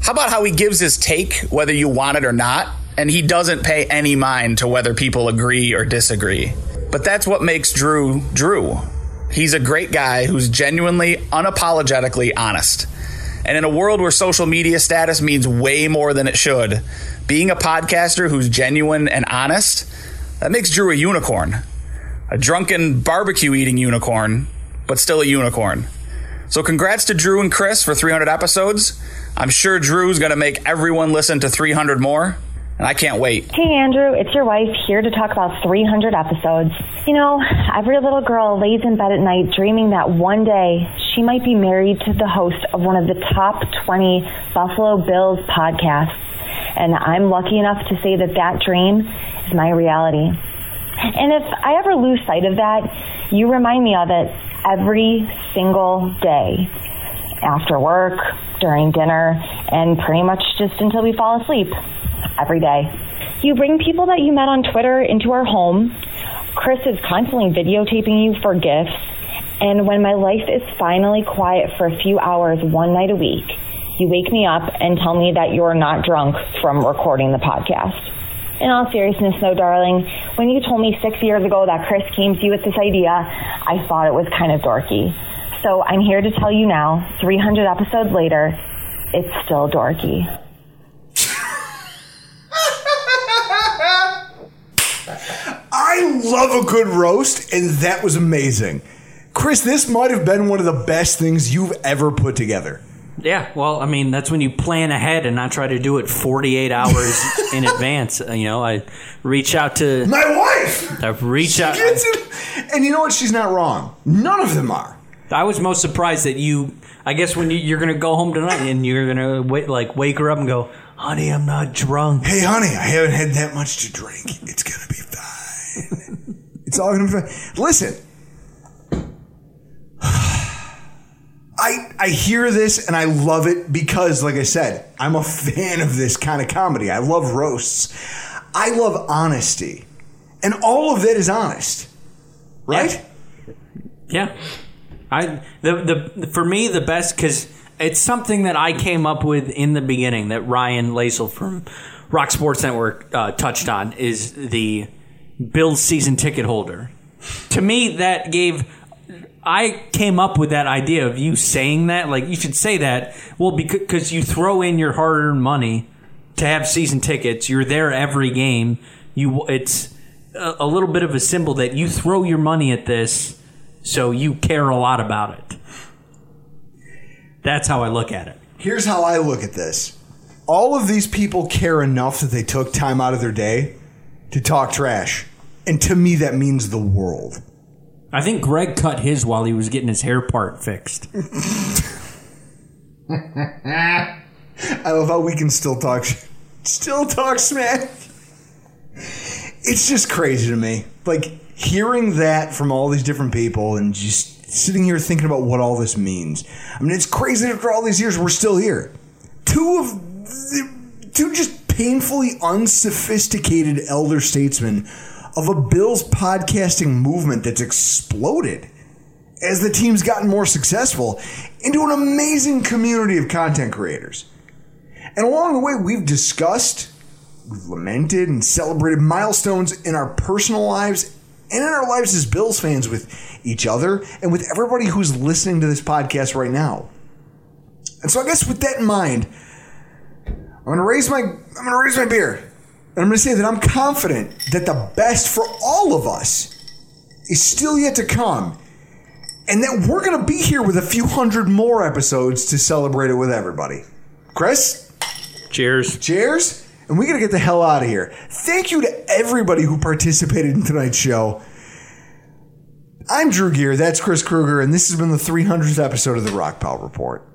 How about how he gives his take, whether you want it or not, and he doesn't pay any mind to whether people agree or disagree? But that's what makes Drew Drew. He's a great guy who's genuinely, unapologetically honest. And in a world where social media status means way more than it should, being a podcaster who's genuine and honest, that makes Drew a unicorn. A drunken barbecue eating unicorn, but still a unicorn. So congrats to Drew and Chris for 300 episodes. I'm sure Drew's going to make everyone listen to 300 more, and I can't wait. Hey, Andrew, it's your wife here to talk about 300 episodes. You know, every little girl lays in bed at night dreaming that one day she might be married to the host of one of the top 20 Buffalo Bills podcasts. And I'm lucky enough to say that that dream is my reality. And if I ever lose sight of that, you remind me of it every single day after work, during dinner, and pretty much just until we fall asleep every day. You bring people that you met on Twitter into our home. Chris is constantly videotaping you for gifts. And when my life is finally quiet for a few hours one night a week, you wake me up and tell me that you're not drunk from recording the podcast. In all seriousness, though, darling, when you told me six years ago that Chris came to you with this idea, I thought it was kind of dorky. So I'm here to tell you now, 300 episodes later, it's still dorky. I love a good roast, and that was amazing. Chris, this might have been one of the best things you've ever put together. Yeah, well, I mean, that's when you plan ahead and not try to do it 48 hours in advance. Uh, You know, I reach out to My wife! I reach out. Gets it. And you know what? She's not wrong. None of them are. I was most surprised that you. I guess when you, you're going to go home tonight and you're going to wait, like wake her up and go, "Honey, I'm not drunk." Hey, honey, I haven't had that much to drink. It's gonna be fine. it's all gonna be fine. Listen, I I hear this and I love it because, like I said, I'm a fan of this kind of comedy. I love roasts. I love honesty, and all of it is honest, right? Yeah. I the the for me the best because it's something that I came up with in the beginning that Ryan Lasel from Rock Sports Network uh, touched on is the Bills season ticket holder. To me, that gave. I came up with that idea of you saying that. Like, you should say that. Well, because you throw in your hard earned money to have season tickets, you're there every game. You, It's a, a little bit of a symbol that you throw your money at this, so you care a lot about it. That's how I look at it. Here's how I look at this. All of these people care enough that they took time out of their day to talk trash. And to me, that means the world. I think Greg cut his while he was getting his hair part fixed. I love how we can still talk, still talk smack. It's just crazy to me. Like hearing that from all these different people and just sitting here thinking about what all this means. I mean, it's crazy that after all these years we're still here. Two of the, two just painfully unsophisticated elder statesmen of a Bills podcasting movement that's exploded as the team's gotten more successful into an amazing community of content creators. And along the way, we've discussed, we've lamented, and celebrated milestones in our personal lives and in our lives as Bills fans with each other and with everybody who's listening to this podcast right now. And so I guess with that in mind, I'm gonna raise my I'm gonna raise my beer. And I'm gonna say that I'm confident that the best for all of us is still yet to come. And that we're gonna be here with a few hundred more episodes to celebrate it with everybody. Chris? Cheers. Cheers. And we gotta get the hell out of here. Thank you to everybody who participated in tonight's show. I'm Drew Gear, that's Chris Kruger, and this has been the 300th episode of the Rockpile Report.